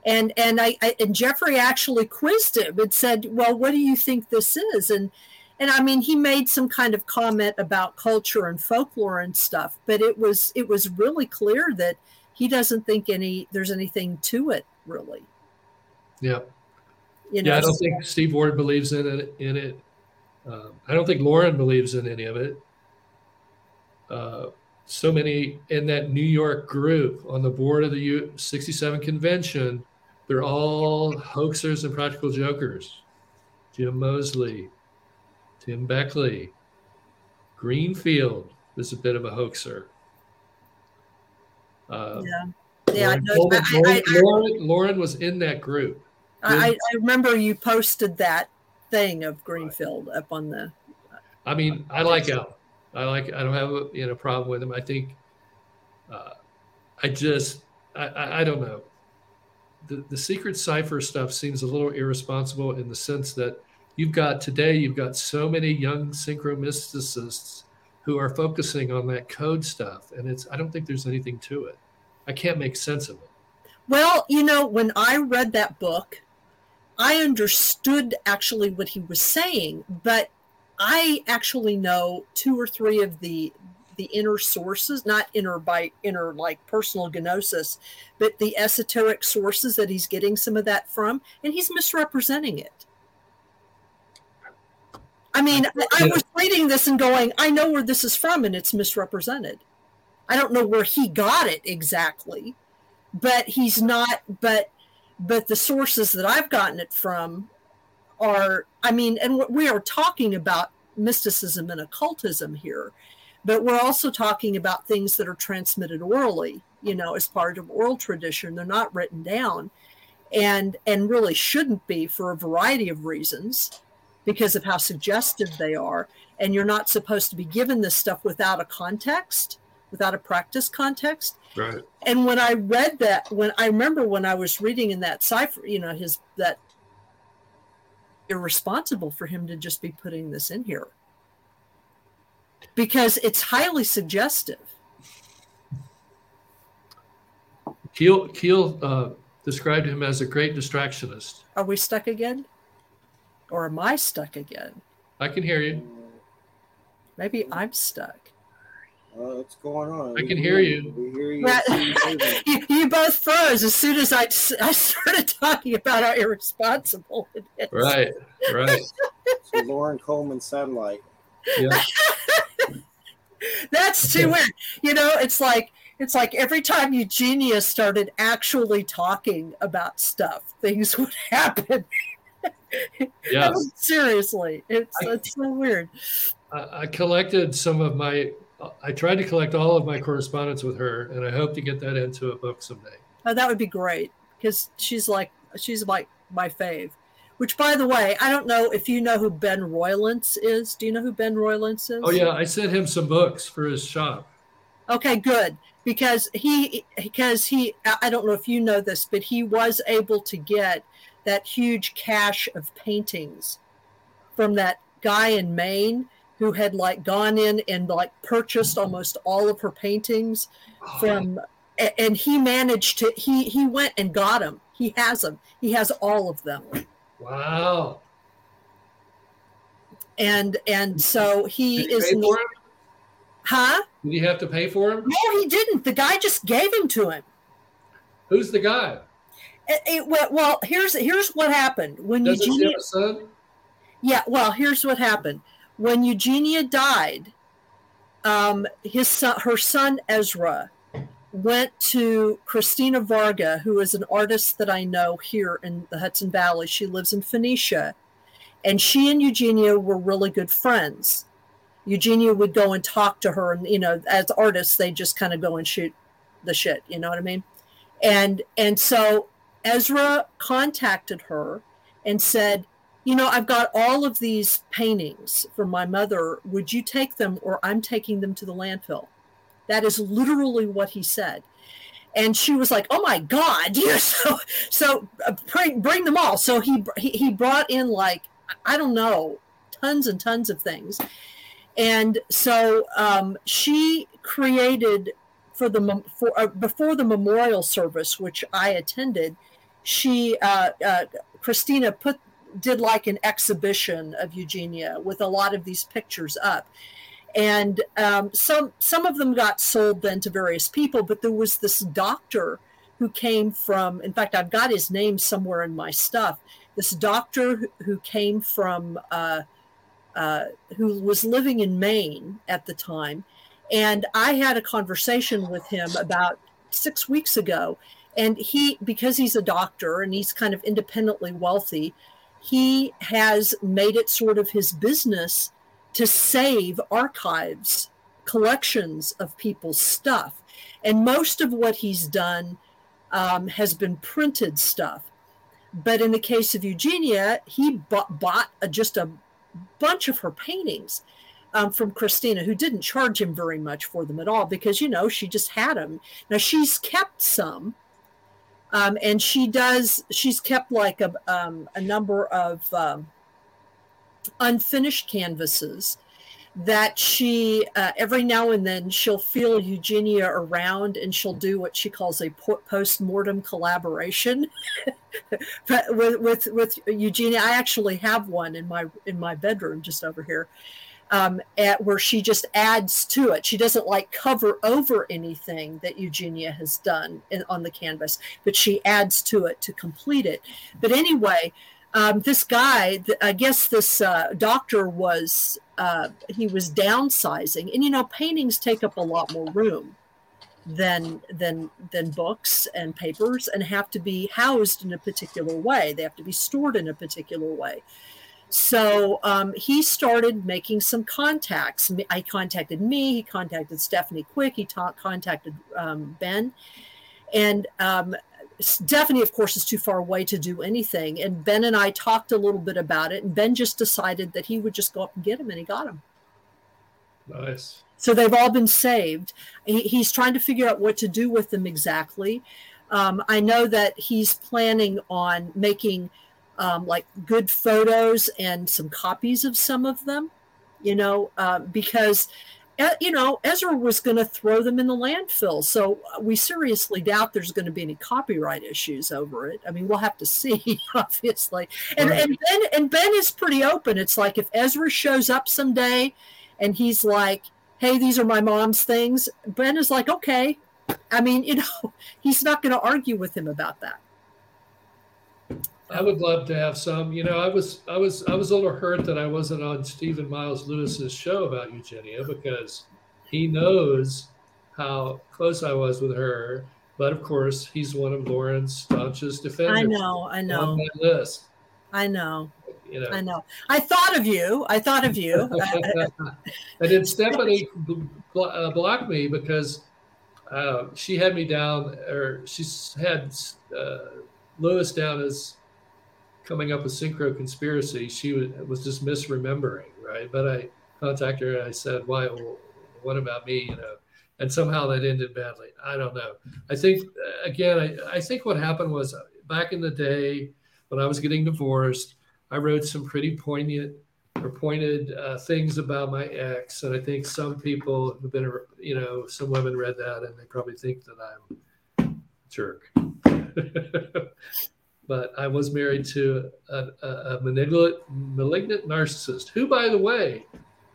and and I, I and Jeffrey actually quizzed him and said, "Well, what do you think this is?" and and I mean, he made some kind of comment about culture and folklore and stuff, but it was it was really clear that he doesn't think any there's anything to it really. Yeah. You know, Yeah, I don't think Steve Ward believes in it. In it, um, I don't think Loren believes in any of it. Uh, so many in that New York group on the board of the U- 67 convention, they're all hoaxers and practical jokers. Jim Moseley, Tim Beckley, Greenfield is a bit of a hoaxer. Uh, yeah, yeah. I, know. I, I, I, Loren- Loren was in that group. I, I remember you posted that thing of Greenfield up on the. I mean, I like Al. I like. I don't have a you know problem with him. I think. Uh, I just. I, I. I don't know. The the secret cipher stuff seems a little irresponsible in the sense that you've got today. You've got so many young synchro synchromysticists who are focusing on that code stuff, and it's. I don't think there's anything to it. I can't make sense of it. Well, you know, when I read that book, I understood actually what he was saying, but I actually know two or three of the the inner sources, not inner by inner like personal gnosis, but the esoteric sources that he's getting some of that from, and he's misrepresenting it. I mean, I, I was reading this and going, I know where this is from, and it's misrepresented. I don't know where he got it exactly, but he's not. But but the sources that I've gotten it from are, I mean, and we are talking about mysticism and occultism here, but we're also talking about things that are transmitted orally, you know, as part of oral tradition. They're not written down, and and really shouldn't be for a variety of reasons because of how suggestive they are. And you're not supposed to be given this stuff without a context, without a practice context. Right. And when I read that, when I remember when I was reading in that cipher, you know, his that irresponsible for him to just be putting this in here because it's highly suggestive. Keel Keel uh, described him as a great distractionist. Are we stuck again? Or am I stuck again? I can hear you. Maybe I'm stuck. Uh, what's going on? I can hear you. We hear you. Yeah. You, you both froze as soon as I, I started talking about how irresponsible it is. Right, right. So Loren Coleman satellite. Yeah. That's too weird. You know, it's like it's like every time Eugenia started actually talking about stuff, things would happen. Yes. Seriously, it's I- it's so weird. I, I collected some of my. I tried to collect all of my correspondence with her, and I hope to get that into a book someday. Oh, that would be great because she's like she's like my fave. Which, by the way, I don't know if you know who Ben Roylance is. Do you know who Ben Roylance is? Oh yeah, I sent him some books for his shop. Okay, good. Because he, because he, I don't know if you know this, but he was able to get that huge cache of paintings from that guy in Maine who had like gone in and like purchased almost all of her paintings from, and he managed to, he, he went and got them. He has them. He has all of them. Wow. And, and so he is, pay for him? huh? Did he have to pay for him? No, he didn't. The guy just gave him to him. Who's the guy? It, it- well, here's here's what happened when Doesn't he Eugenia. have a son? Yeah, well, here's what happened when Eugenia died. Um, his son, her son Ezra, went to Christina Varga, who is an artist that I know here in the Hudson Valley. She lives in Phoenicia, and she and Eugenia were really good friends. Eugenia would go and talk to her, and you know, as artists, they just kind of go and shoot the shit. You know what I mean? And and so Ezra contacted her and said, you know, I've got all of these paintings from my mother. Would you take them, or I'm taking them to the landfill? That is literally what he said. And she was like, "Oh my God!" You so so uh, bring bring them all. So he he he brought in like I don't know, tons and tons of things. And so um, she created for the for uh, before the memorial service, which I attended. She uh, uh, Christina put did like an exhibition of Eugenia with a lot of these pictures up. And um, some some of them got sold then to various people, but there was this doctor who came from. In fact, I've got his name somewhere in my stuff. This doctor who- came from, uh, uh, who was living in Maine at the time, and I had a conversation with him about six weeks ago. And he, because he's a doctor and he's kind of independently wealthy, he has made it sort of his business to save archives, collections of people's stuff. And most of what he's done um, has been printed stuff. But in the case of Eugenia, he bought, bought a, just a bunch of her paintings um, from Christina, who didn't charge him very much for them at all because, you know, she just had them. Now she's kept some. Um, and she does, she's kept like a, um, a number of um, unfinished canvases that she uh, every now and then she'll feel Eugenia around and she'll do what she calls a post-mortem collaboration with, with with Eugenia. I actually have one in my in my bedroom just over here, um, at where she just adds to it. She doesn't like cover over anything that Eugenia has done in, on the canvas, but she adds to it to complete it. But anyway, um, this guy, I guess this uh, doctor was uh, he was downsizing, and you know, paintings take up a lot more room than than than books and papers, and have to be housed in a particular way. They have to be stored in a particular way. So um, he started making some contacts. I contacted me. He contacted Stephanie Quick. He ta- contacted um, Ben, and um, Stephanie, of course, is too far away to do anything. And Ben and I talked a little bit about it, and Ben just decided that he would just go up and get him, and he got him. Nice. So they've all been saved. He, he's trying to figure out what to do with them exactly. Um, I know that he's planning on making um, like good photos and some copies of some of them, you know, uh, because you know, Ezra was going to throw them in the landfill. So we seriously doubt there's going to be any copyright issues over it. I mean, we'll have to see, obviously. And right. and Ben and Ben is pretty open. It's like if Ezra shows up someday and he's like, "Hey, these are my mom's things," Ben is like, "Okay." I mean, you know, he's not going to argue with him about that. I would love to have some. You know, I was I was I was a little hurt that I wasn't on Stephen Miles Lewis's show about Eugenia because he knows how close I was with her. But of course, he's one of Loren's staunchest defenders. I know, I know. On my list. I know. You know. I know. I thought of you. I thought of you. and then Stephanie uh, blocked me because uh, she had me down, or she had uh, Lewis down as coming up with synchro conspiracy, she was, was just misremembering, right? But I contacted her and I said, "Why? Well, what about me?" You know, and somehow that ended badly. I don't know. I think again, I, I think what happened was back in the day when I was getting divorced, I wrote some pretty poignant or pointed uh, things about my ex, and I think some people have been, you know, some women read that and they probably think that I'm a jerk. but I was married to a, a, a malignant, malignant narcissist who, by the way,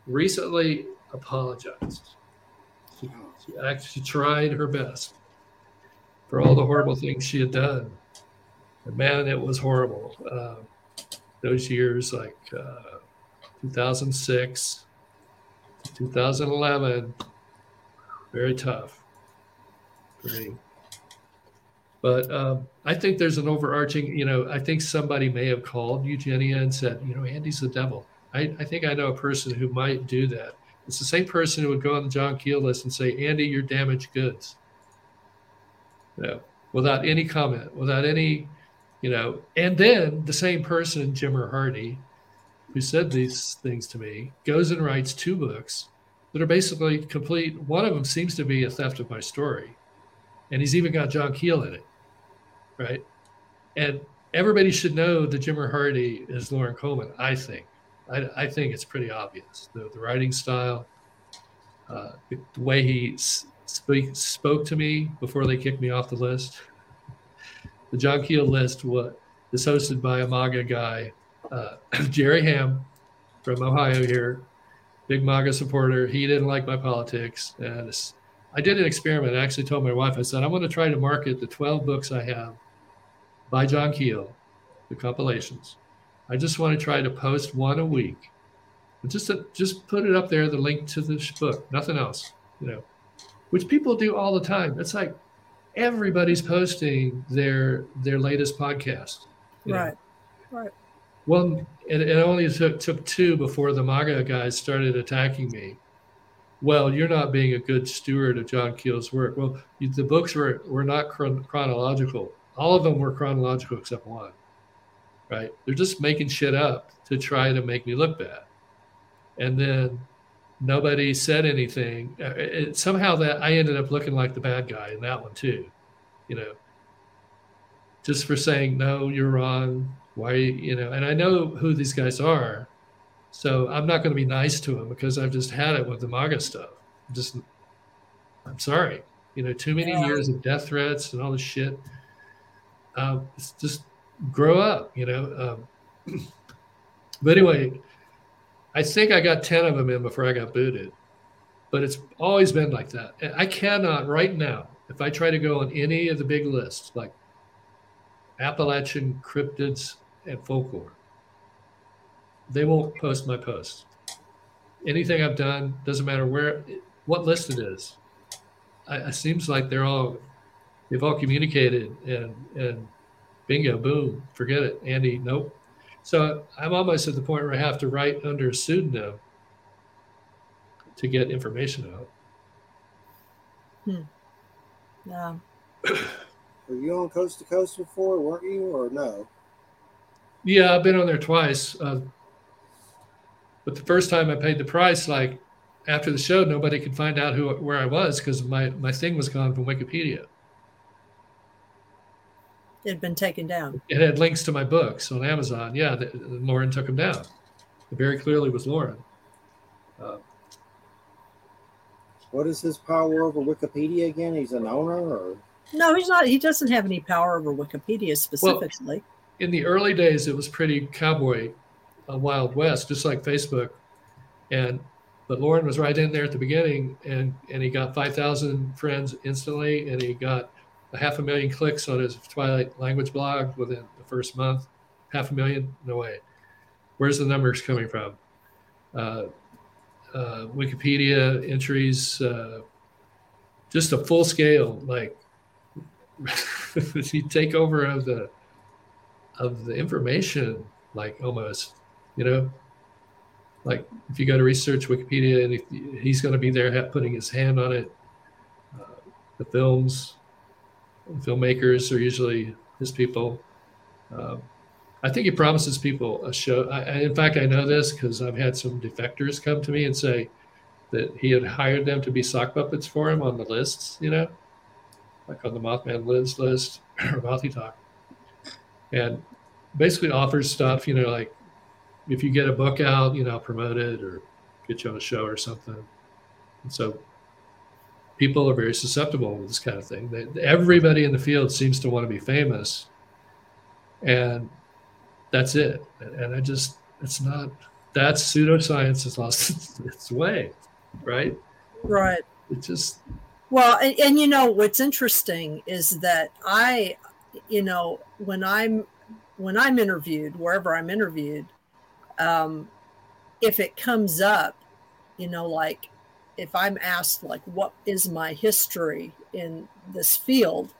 recently apologized. She, she actually tried her best for all the horrible things she had done. And man, it was horrible. Uh, those years, like uh, 2006, 2011, very tough for me. But um, I think there's an overarching, you know, I think somebody may have called Eugenia and said, you know, Andy's the devil. I, I think I know a person who might do that. It's the same person who would go on the John Keel list and say, Andy, you're damaged goods. You know, without any comment, without any, you know, and then the same person, Jimmer Hardy, who said these things to me, goes and writes two books that are basically complete. One of them seems to be a theft of my story. And he's even got John Keel in it right? And everybody should know that Jimmer Hardy is Loren Coleman. I think. I, I think it's pretty obvious. The, the writing style, uh, the, the, way he speak, spoke to me before they kicked me off the list. The John Keel list what is hosted by a MAGA guy, uh, Jerry Ham from Ohio here, big MAGA supporter. He didn't like my politics, and I did an experiment. I actually told my wife, I said, I'm going to try to market the 12 books I have by John Keel, the compilations. I just want to try to post one a week. But Just to, just put it up there, the link to this book, nothing else, you know, which people do all the time. It's like everybody's posting their their latest podcast. Right. Know. Right. Well, it, it only took took two before the MAGA guys started attacking me. Well, you're not being a good steward of John Keel's work. Well, the books were were not chron- chronological all of them were chronological except one. Right? They're just making shit up to try to make me look bad. And then nobody said anything. Uh, it, somehow that I ended up looking like the bad guy in that one too. You know, just for saying no, you're wrong. Why, you know? And I know who these guys are, so I'm not going to be nice to them because I've just had it with the MAGA stuff. I'm just, I'm sorry. You know, too many yeah. years of death threats and all this shit um, just grow up, you know. Um, but anyway, I think I got 10 of them in before I got booted. But it's always been like that. I cannot right now, if I try to go on any of the big lists, like Appalachian cryptids and folklore, they won't post my posts. Anything I've done, doesn't matter where, what list it is. It seems like they're all they've all communicated and and bingo, boom, forget it, Andy, nope. So I'm almost at the point where I have to write under a pseudonym to get information out. Hmm. Yeah. Were you on Coast to Coast before, weren't you, or no? Yeah, I've been on there twice. Uh, but the first time I paid the price, like after the show, nobody could find out who where I was because my my thing was gone from Wikipedia. It had been taken down. It had links to my books on Amazon. Yeah, the, Loren took them down. It very clearly was Loren. Uh, What is his power over Wikipedia again? He's an owner, or No, he's not. He doesn't have any power over Wikipedia specifically. in the early days, it was pretty cowboy, uh, wild west, just like Facebook. And but Loren was right in there at the beginning, and and he got five thousand friends instantly, and he got a half a million clicks on his Twilight language blog within the first month. Half a million? No way. Where's the numbers coming from? Uh, uh, Wikipedia entries, uh, just a full scale, like you take over of the of the information, like almost, you know, like if you go to research Wikipedia and if he's going to be there putting his hand on it, uh, the films, filmmakers are usually his people. Um, I think he promises people a show. I, I, in fact, I know this because I've had some defectors come to me and say that he had hired them to be sock puppets for him on the lists, you know, like on the Mothman Lives list or Mouthy Talk. And basically offers stuff, you know, like if you get a book out, you know, I'll promote it or get you on a show or something. And so people are very susceptible to this kind of thing. They, everybody in the field seems to want to be famous. And that's it. And I just, it's not, that's pseudoscience has lost its, its way, right? Right. It just. Well, and, and you know, what's interesting is that I, you know, when I'm, when I'm interviewed, wherever I'm interviewed, um, if it comes up, you know, like if I'm asked, like, what is my history in this field?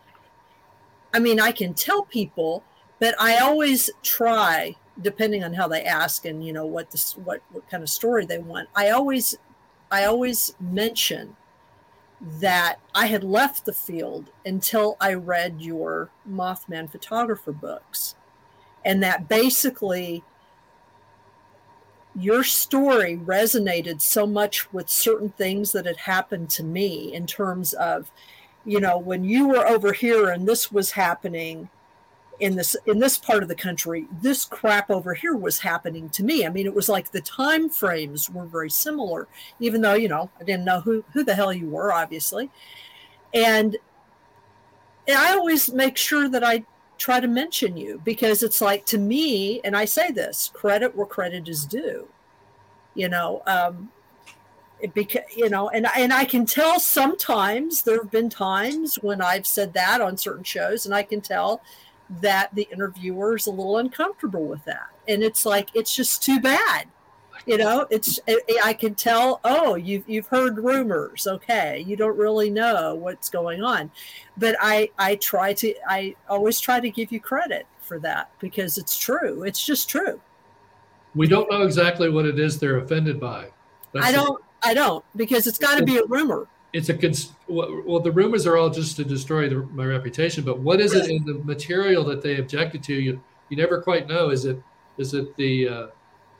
I mean, I can tell people but I always try, depending on how they ask and you know what this what what kind of story they want. I always I always mention that I had left the field until I read your Mothman photographer books, and that basically your story resonated so much with certain things that had happened to me in terms of you know when you were over here and this was happening in this in this part of the country this crap over here was happening to me. I mean it was like the time frames were very similar even though you know i didn't know who who the hell you were obviously. And, and i always make sure that i try to mention you because it's like to me and i say this credit where credit is due you know um it beca- you know and and I can tell sometimes there have been times when I've said that on certain shows and I can tell that the interviewer is a little uncomfortable with that. And it's like, it's just too bad. You know, it's I can tell. Oh, you've you've heard rumors. Okay, you don't really know what's going on, but I I try to I always try to give you credit for that because it's true. It's just true. We don't know exactly what it is they're offended by. That's I don't. The, I don't because it's got to be a rumor it's a cons- well the rumors are all just to destroy the, my reputation but what is it in the material that they objected to you you never quite know is it is it the uh,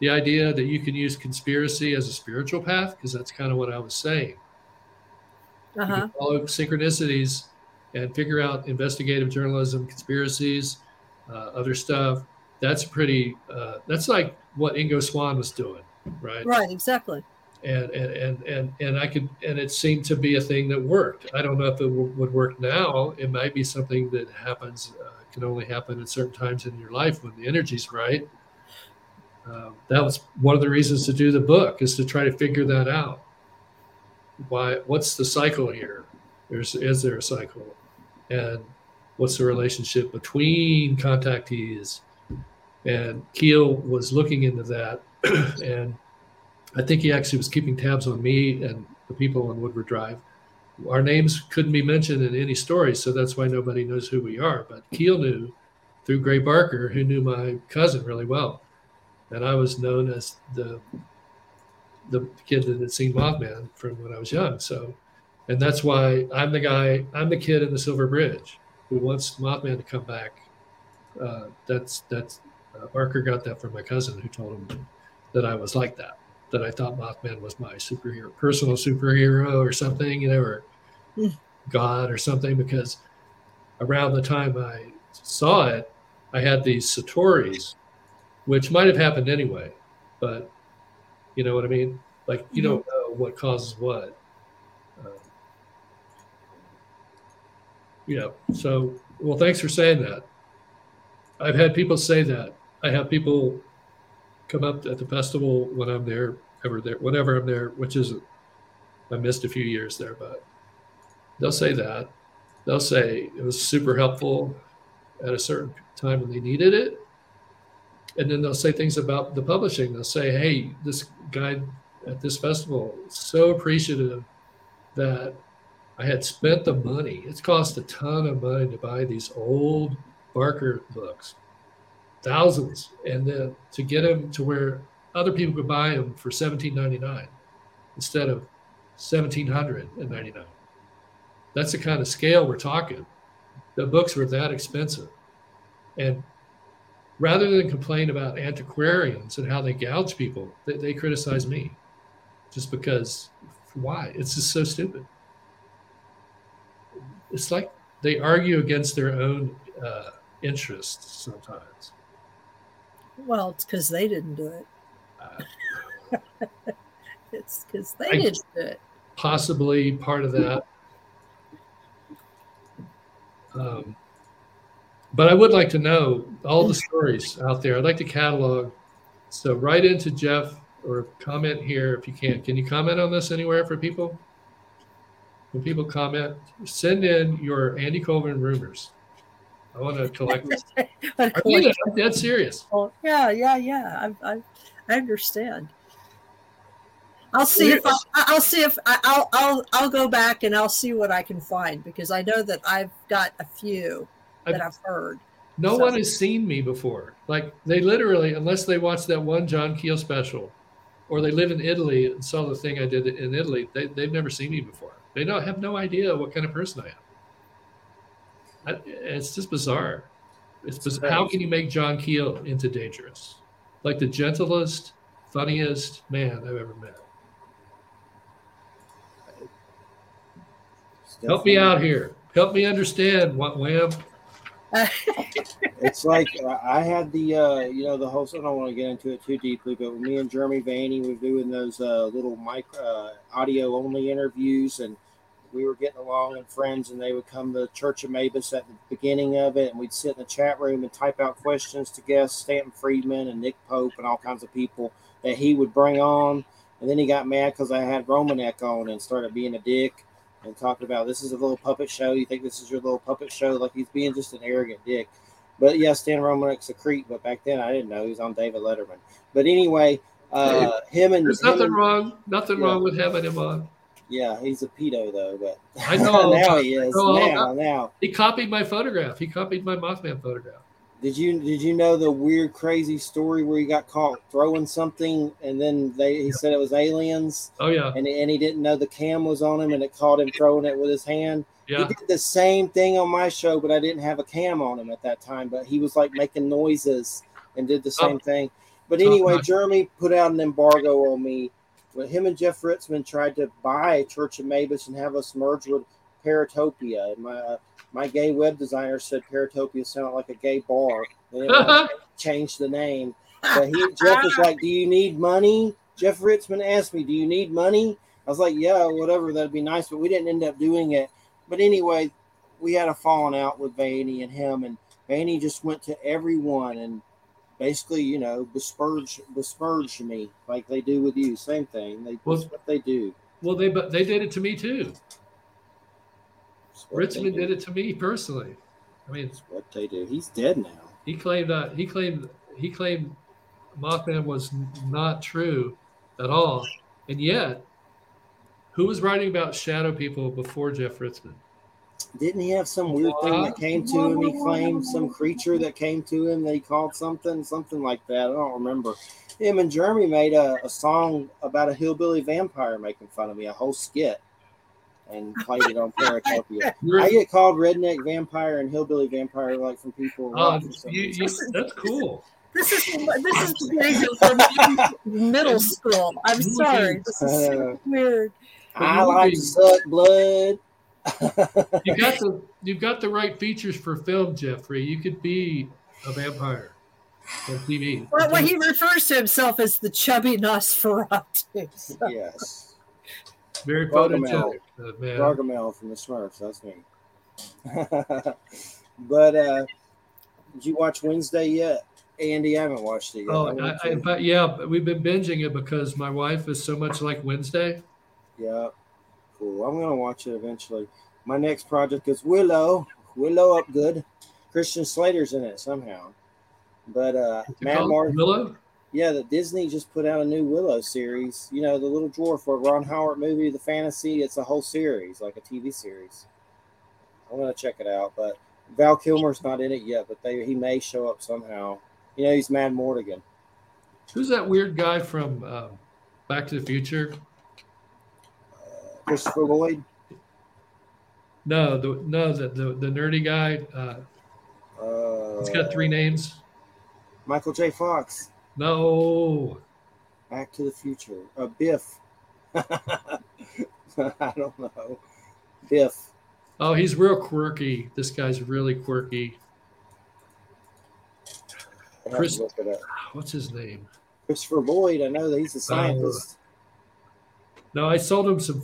the idea that you can use conspiracy as a spiritual path because that's kind of what i was saying uh-huh. follow synchronicities and figure out investigative journalism conspiracies uh, other stuff that's pretty uh, that's like what ingo swann was doing right right exactly and and and and, and I could and it seemed to be a thing that worked. I don't know if it w- would work now. It might be something that happens uh, can only happen at certain times in your life when the energy's right. That was one of the reasons to do the book is to try to figure that out. Why? What's the cycle here? There's is there a cycle, and what's the relationship between contactees? And Keel was looking into that, and I think he actually was keeping tabs on me and the people on Woodward Drive. Our names couldn't be mentioned in any story, so that's why nobody knows who we are. But Keel knew through Gray Barker, who knew my cousin really well, and I was known as the the kid that had seen Mothman from when I was young. So, and that's why I'm the guy. I'm the kid in the Silver Bridge who wants Mothman to come back. Uh, that's that's uh, Barker got that from my cousin who told him that I was like that that I thought Mothman was my superhero, personal superhero or something, you know, or mm. God or something, because around the time I saw it, I had these Satori's, which might have happened anyway, but you know what I mean? Like you mm-hmm. don't know what causes what. Um, yeah. So, well, thanks for saying that. I've had people say that. I have people come up at the festival when I'm there, ever there, whenever I'm there, which isn't. I missed a few years there, but they'll say that. They'll say it was super helpful at a certain time when they needed it, and then they'll say things about the publishing. They'll say, hey, this guy at this festival is so appreciative that I had spent the money. It's cost a ton of money to buy these old Barker books, thousands, and then to get them to where other people could buy them for seventeen ninety nine instead of seventeen hundred and ninety nine. That's the kind of scale we're talking. The books were that expensive, and rather than complain about antiquarians and how they gouge people, they, they criticize me, just because why? It's just so stupid. It's like they argue against their own uh, interests sometimes. Well, it's because they didn't do it. Uh, it's because they I- didn't do it. possibly part of that. Um, but I would like to know all the stories out there. I'd like to catalog. So write into Jeff or comment here if you can. Can you comment on this anywhere for people? When people comment, send in your Andy Colvin rumors. I want to collect this. But I mean, I'm dead serious. Well, yeah, yeah, yeah. I, I, I understand. I'll see if I, I'll see if I'll I'll I'll go back and I'll see what I can find because I know that I've got a few that I've heard. No So- one has seen me before. Like they literally, unless they watched that one John Keel special, or they live in Italy and saw the thing I did in Italy, they, they've never seen me before. They don't have no idea what kind of person I am. I, it's just bizarre. It's biz- how can you make John Keel into dangerous? Like the gentlest, funniest man I've ever met. Help me out here. Help me understand what Wham. it's like I had the uh, you know the whole. I don't want to get into it too deeply, but me and Jeremy Vaeni were doing those uh, little mic uh, audio only interviews, and we were getting along and friends. And they would come to Church of Mabus at the beginning of it, and we'd sit in the chat room and type out questions to guests, Stanton Friedman and Nick Pope and all kinds of people that he would bring on. And then he got mad because I had Romanek on and started being a dick and talking about this is a little puppet show. You think this is your little puppet show? Like he's being just an arrogant dick. But yeah, Stan Romanek's a creep. But back then I didn't know he was on David Letterman. But anyway, uh, him and There's nothing and- wrong. Nothing Yeah. wrong with having him on. Yeah, he's a pedo though. But I know. now he is. Now, now. He copied my photograph. He copied my Mothman photograph. Did you did you know the weird crazy story where he got caught throwing something and then they he said it was aliens Oh yeah, and and he didn't know the cam was on him and it caught him throwing it with his hand. yeah. He did the same thing on my show, but I didn't have a cam on him at that time. But he was like making noises and did the same thing. But Oh, anyway, nice. Jeremy put out an embargo on me. When him and Jeff Ritzmann tried to buy Church of Mabus and have us merge with Paratopia, and my uh, my gay web designer said Paratopia sounded like a gay bar. They didn't change the name. But he, Jeff was like, "Do you need money?" Jeff Ritzmann asked me, "Do you need money?" I was like, "Yeah, whatever, that'd be nice." But we didn't end up doing it. But anyway, we had a falling out with Vaeni and him, and Vaeni just went to everyone and basically, you know, besmirched besmirched me like they do with you. Same thing. They, Well- that's what they do. Well, they but they did it to me too. That's what they Richmond did it to me personally. I mean, what they do. He's dead now. he claimed that he claimed he claimed Mothman was not true at all, and yet, who was writing about shadow people before Jeff Ritzmann? Didn't he have some weird thing that came to him? He claimed some creature that came to him that he called something, something like that. I don't remember. Him and Jeremy made a, a song about a hillbilly vampire making fun of me, a whole skit, and played it on Paratopia. I get called redneck vampire and hillbilly vampire like from people. oh, you, you, that's cool. This is this is the days middle school. I'm sorry. This is so uh, weird. I like to suck blood. You got the you've got the right features for film, Jeffrey. You could be a vampire on TV. Well, well, he refers to himself as the chubby Nosferatu. So. yes, Very Gargamel. photogenic, uh, man. Gargamel from the Smurfs. That's me. but uh, did you watch Wednesday yet? Andy, I haven't watched it yet. Oh, I, I, but yeah, we've been binging it because my wife is so much like Wednesday. Yeah, cool. I'm gonna watch it eventually. My next project is Willow. Willow Ufgood. Christian Slater's in it somehow. But uh, Madmartigan. Willow. Yeah, that Disney just put out a new Willow series. You know, the Little Dwarf, or Ron Howard movie, the fantasy. It's a whole series, like a TV series. I'm gonna check it out, but Val Kilmer's not in it yet, but they he may show up somehow. You know, he's Madmartigan. Who's that weird guy from uh, Back to the Future? Uh, Christopher Lloyd. No, the no the the, the nerdy guy. Uh, uh, he's got three names. Michael J. Fox. No. Back to the Future. Uh, Biff. I don't know. Biff. Oh, he's real quirky. This guy's really quirky. Chris, what's his name? Christopher Lloyd. I know that he's a scientist. Uh, no, I sold him some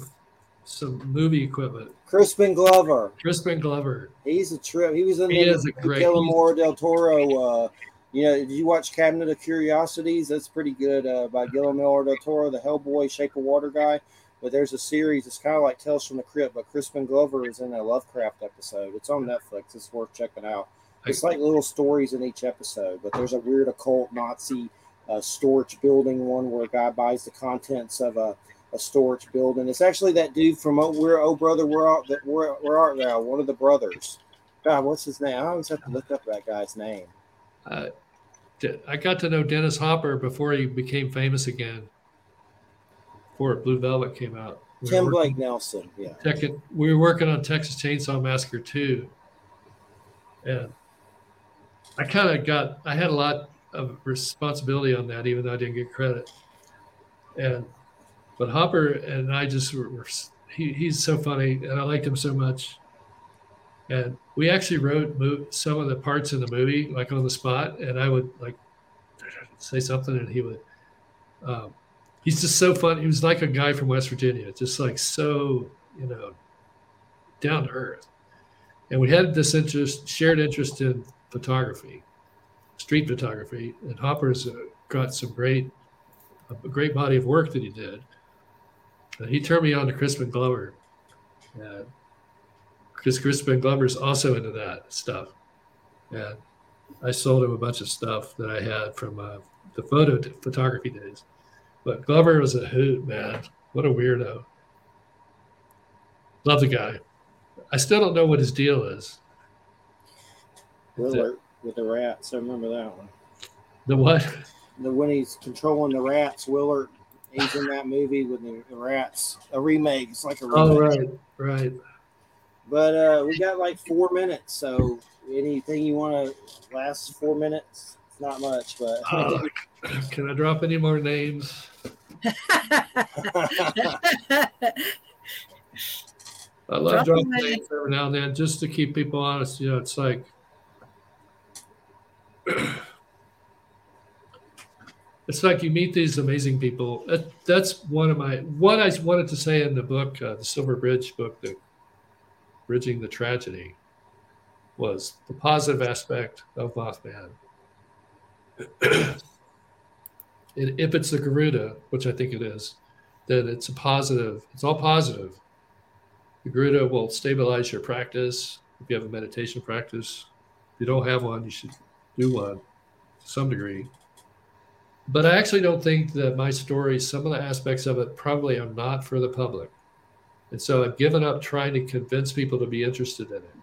some movie equipment. Crispin Glover. Crispin Glover. He's a trip. He was in he the, is a great, Guillermo del Toro. Uh, you know, did you watch Cabinet of Curiosities? That's pretty good uh, by Guillermo del Toro, the Hellboy, Shape of Water guy. But there's a series. It's kind of like Tales from the Crypt, but Crispin Glover is in a Lovecraft episode. It's on Netflix. It's worth checking out. It's like little stories in each episode, but there's a weird occult Nazi uh, storage building one where a guy buys the contents of a, a storage building. It's actually that dude from oh, where oh brother where art that where, where art thou? One of the brothers. God, what's his name? I always have to look up that guy's name. Uh, I got to know Dennis Hopper before he became famous again. Before Blue Velvet came out. We Tim Blake Nelson, yeah. we were working on Texas Chainsaw Massacre 2. And I kind of got, I had a lot of responsibility on that, even though I didn't get credit. And, but Hopper and I just were, were he, he's so funny and I liked him so much. And we actually wrote mo- some of the parts in the movie, like on the spot. And I would like say something and he would, um, he's just so fun. He was like a guy from West Virginia, just like so, you know, down to earth. And we had this interest, shared interest in photography, street photography, and Hopper's uh, got some great, a great body of work that he did. He turned me on to Crispin Glover, because Crispin Glover's also into that stuff. And I sold him a bunch of stuff that I had from uh, the photo photography days. But Glover was a hoot, man. What a weirdo. Love the guy. I still don't know what his deal is. Willard with the rats. I remember that one. The what? The when he's controlling the rats, Willard. He's in that movie with the, the rats. A remake. It's like a remake. Oh right, right. But uh, we got like four minutes. So anything you want to last four minutes? It's not much, but uh, can I drop any more names? I love dropping names every now and then just to keep people honest. You know, it's like it's like you meet these amazing people. That, that's one of my what I wanted to say in the book, uh, the Silver Bridge book, the bridging the tragedy, was the positive aspect of Mothman. if it's the Garuda, which I think it is, then it's a positive. It's all positive. The Garuda will stabilize your practice. If you have a meditation practice, if you don't have one, you should do one to some degree. But I actually don't think that my story, some of the aspects of it probably are not for the public. And so I've given up trying to convince people to be interested in it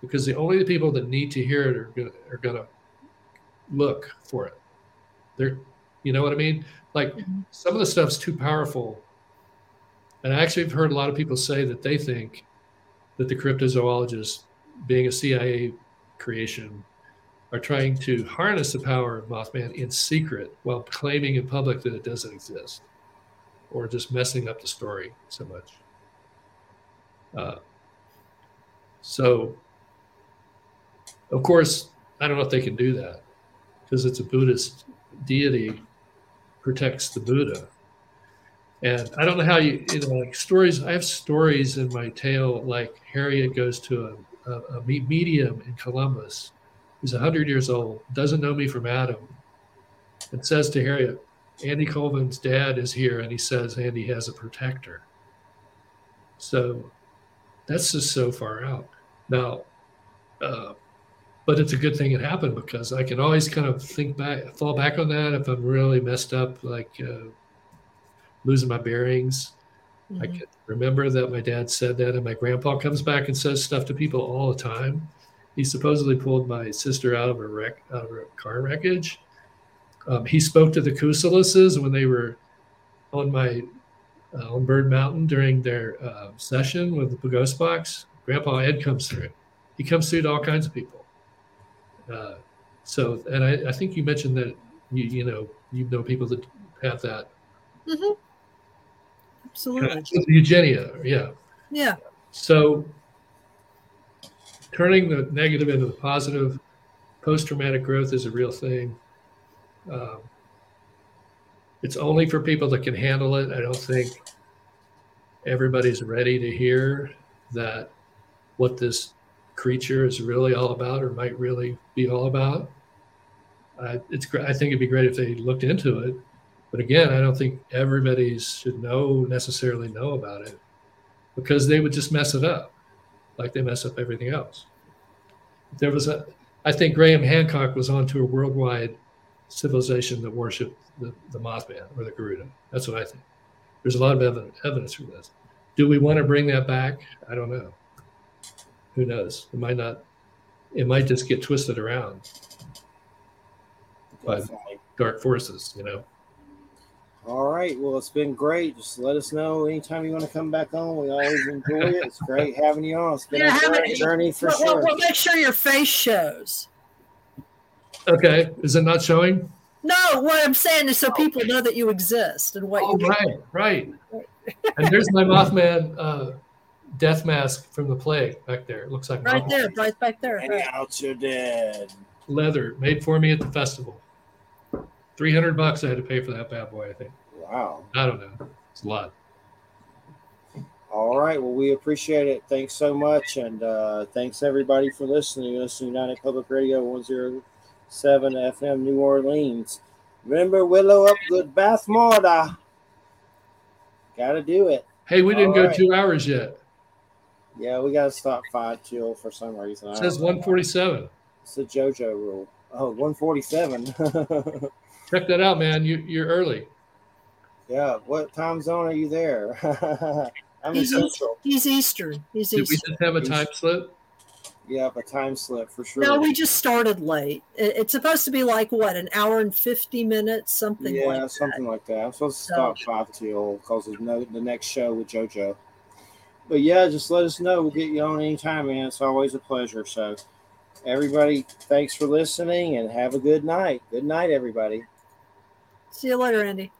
because the only people that need to hear it are going are to look for it. They're, you know what I mean? Like mm-hmm. some of the stuff's too powerful. And I actually have heard a lot of people say that they think that the cryptozoologist, being a CIA creation, are trying to harness the power of Mothman in secret while claiming in public that it doesn't exist or just messing up the story so much. Uh, so, of course, I don't know if they can do that because it's a Buddhist deity protects the Buddha. And I don't know how you, you know, like stories. I have stories in my tale, like Harriet goes to a, a medium in Columbus who's 100 years old, doesn't know me from Adam, and says to Harriet, Andy Colvin's dad is here, and he says Andy has a protector. So that's just so far out. Now, uh, but it's a good thing it happened because I can always kind of think back, fall back on that if I'm really messed up, like uh, losing my bearings. Mm-hmm. I can remember that my dad said that, and my grandpa comes back and says stuff to people all the time. He supposedly pulled my sister out of a wreck, out of a car wreckage. Um, he spoke to the Kusalises when they were on my uh, on Bird Mountain during their uh, session with the Ghost Box. Grandpa Ed comes through. He comes through to all kinds of people. Uh, so, and I, I, think you mentioned that you you know you know people that have that. Mm-hmm. Absolutely. Eugenia, yeah. Yeah. So turning the negative into the positive, post traumatic growth is a real thing. Um, it's only for people that can handle it. I don't think everybody's ready to hear that what this creature is really all about or might really be all about. It's I think it'd be great if they looked into it, but again, I don't think everybody should know necessarily know about it because they would just mess it up like they mess up everything else. There was a, I think Graham Hancock was onto a worldwide civilization that worshiped the, the Mothman or the Garuda. That's what I think. There's a lot of evidence, evidence for this. Do we want to bring that back? I don't know. Who knows? It might not. It might just get twisted around by dark forces. You know. All right. Well, it's been great. Just let us know anytime you want to come back on. We always enjoy it. It's great having you on. It's been yeah, a great journey for well, sure. Well, well, make sure your face shows. Okay. Is it not showing? No, what I'm saying is so people know that you exist and what oh, you right, right. and there's my Mothman uh, death mask from the plague back there. It looks like right Mothman. there, right back there. And right. out you're dead. Leather made for me at the festival. Three hundred bucks I had to pay for that bad boy. I think. Wow. I don't know. It's a lot. All right. Well, we appreciate it. Thanks so much, and uh, thanks everybody for listening. Listen to United Public Radio one zero seven FM New Orleans. Remember Willow up good Bavmorda. Gotta do it. Hey, we didn't All go right. two hours yet. Yeah, we gotta stop five till for some reason. It says one forty seven. It's the JoJo rule. Oh, 147. Check that out, man. You you're early. Yeah. What time zone are you there? I'm he's in Central. He's Eastern. He's Did Eastern. we just have a time slip? Yeah, a time slip for sure. No, we just started late. It's supposed to be like what, an hour and fifty minutes, something. Like that. Yeah, like something like that. I'm supposed to so, stop five till because there's no the next show with JoJo. But yeah, just let us know. We'll get you on anytime, man. It's always a pleasure. So, everybody, thanks for listening and have a good night. Good night, everybody. See you later, Andy.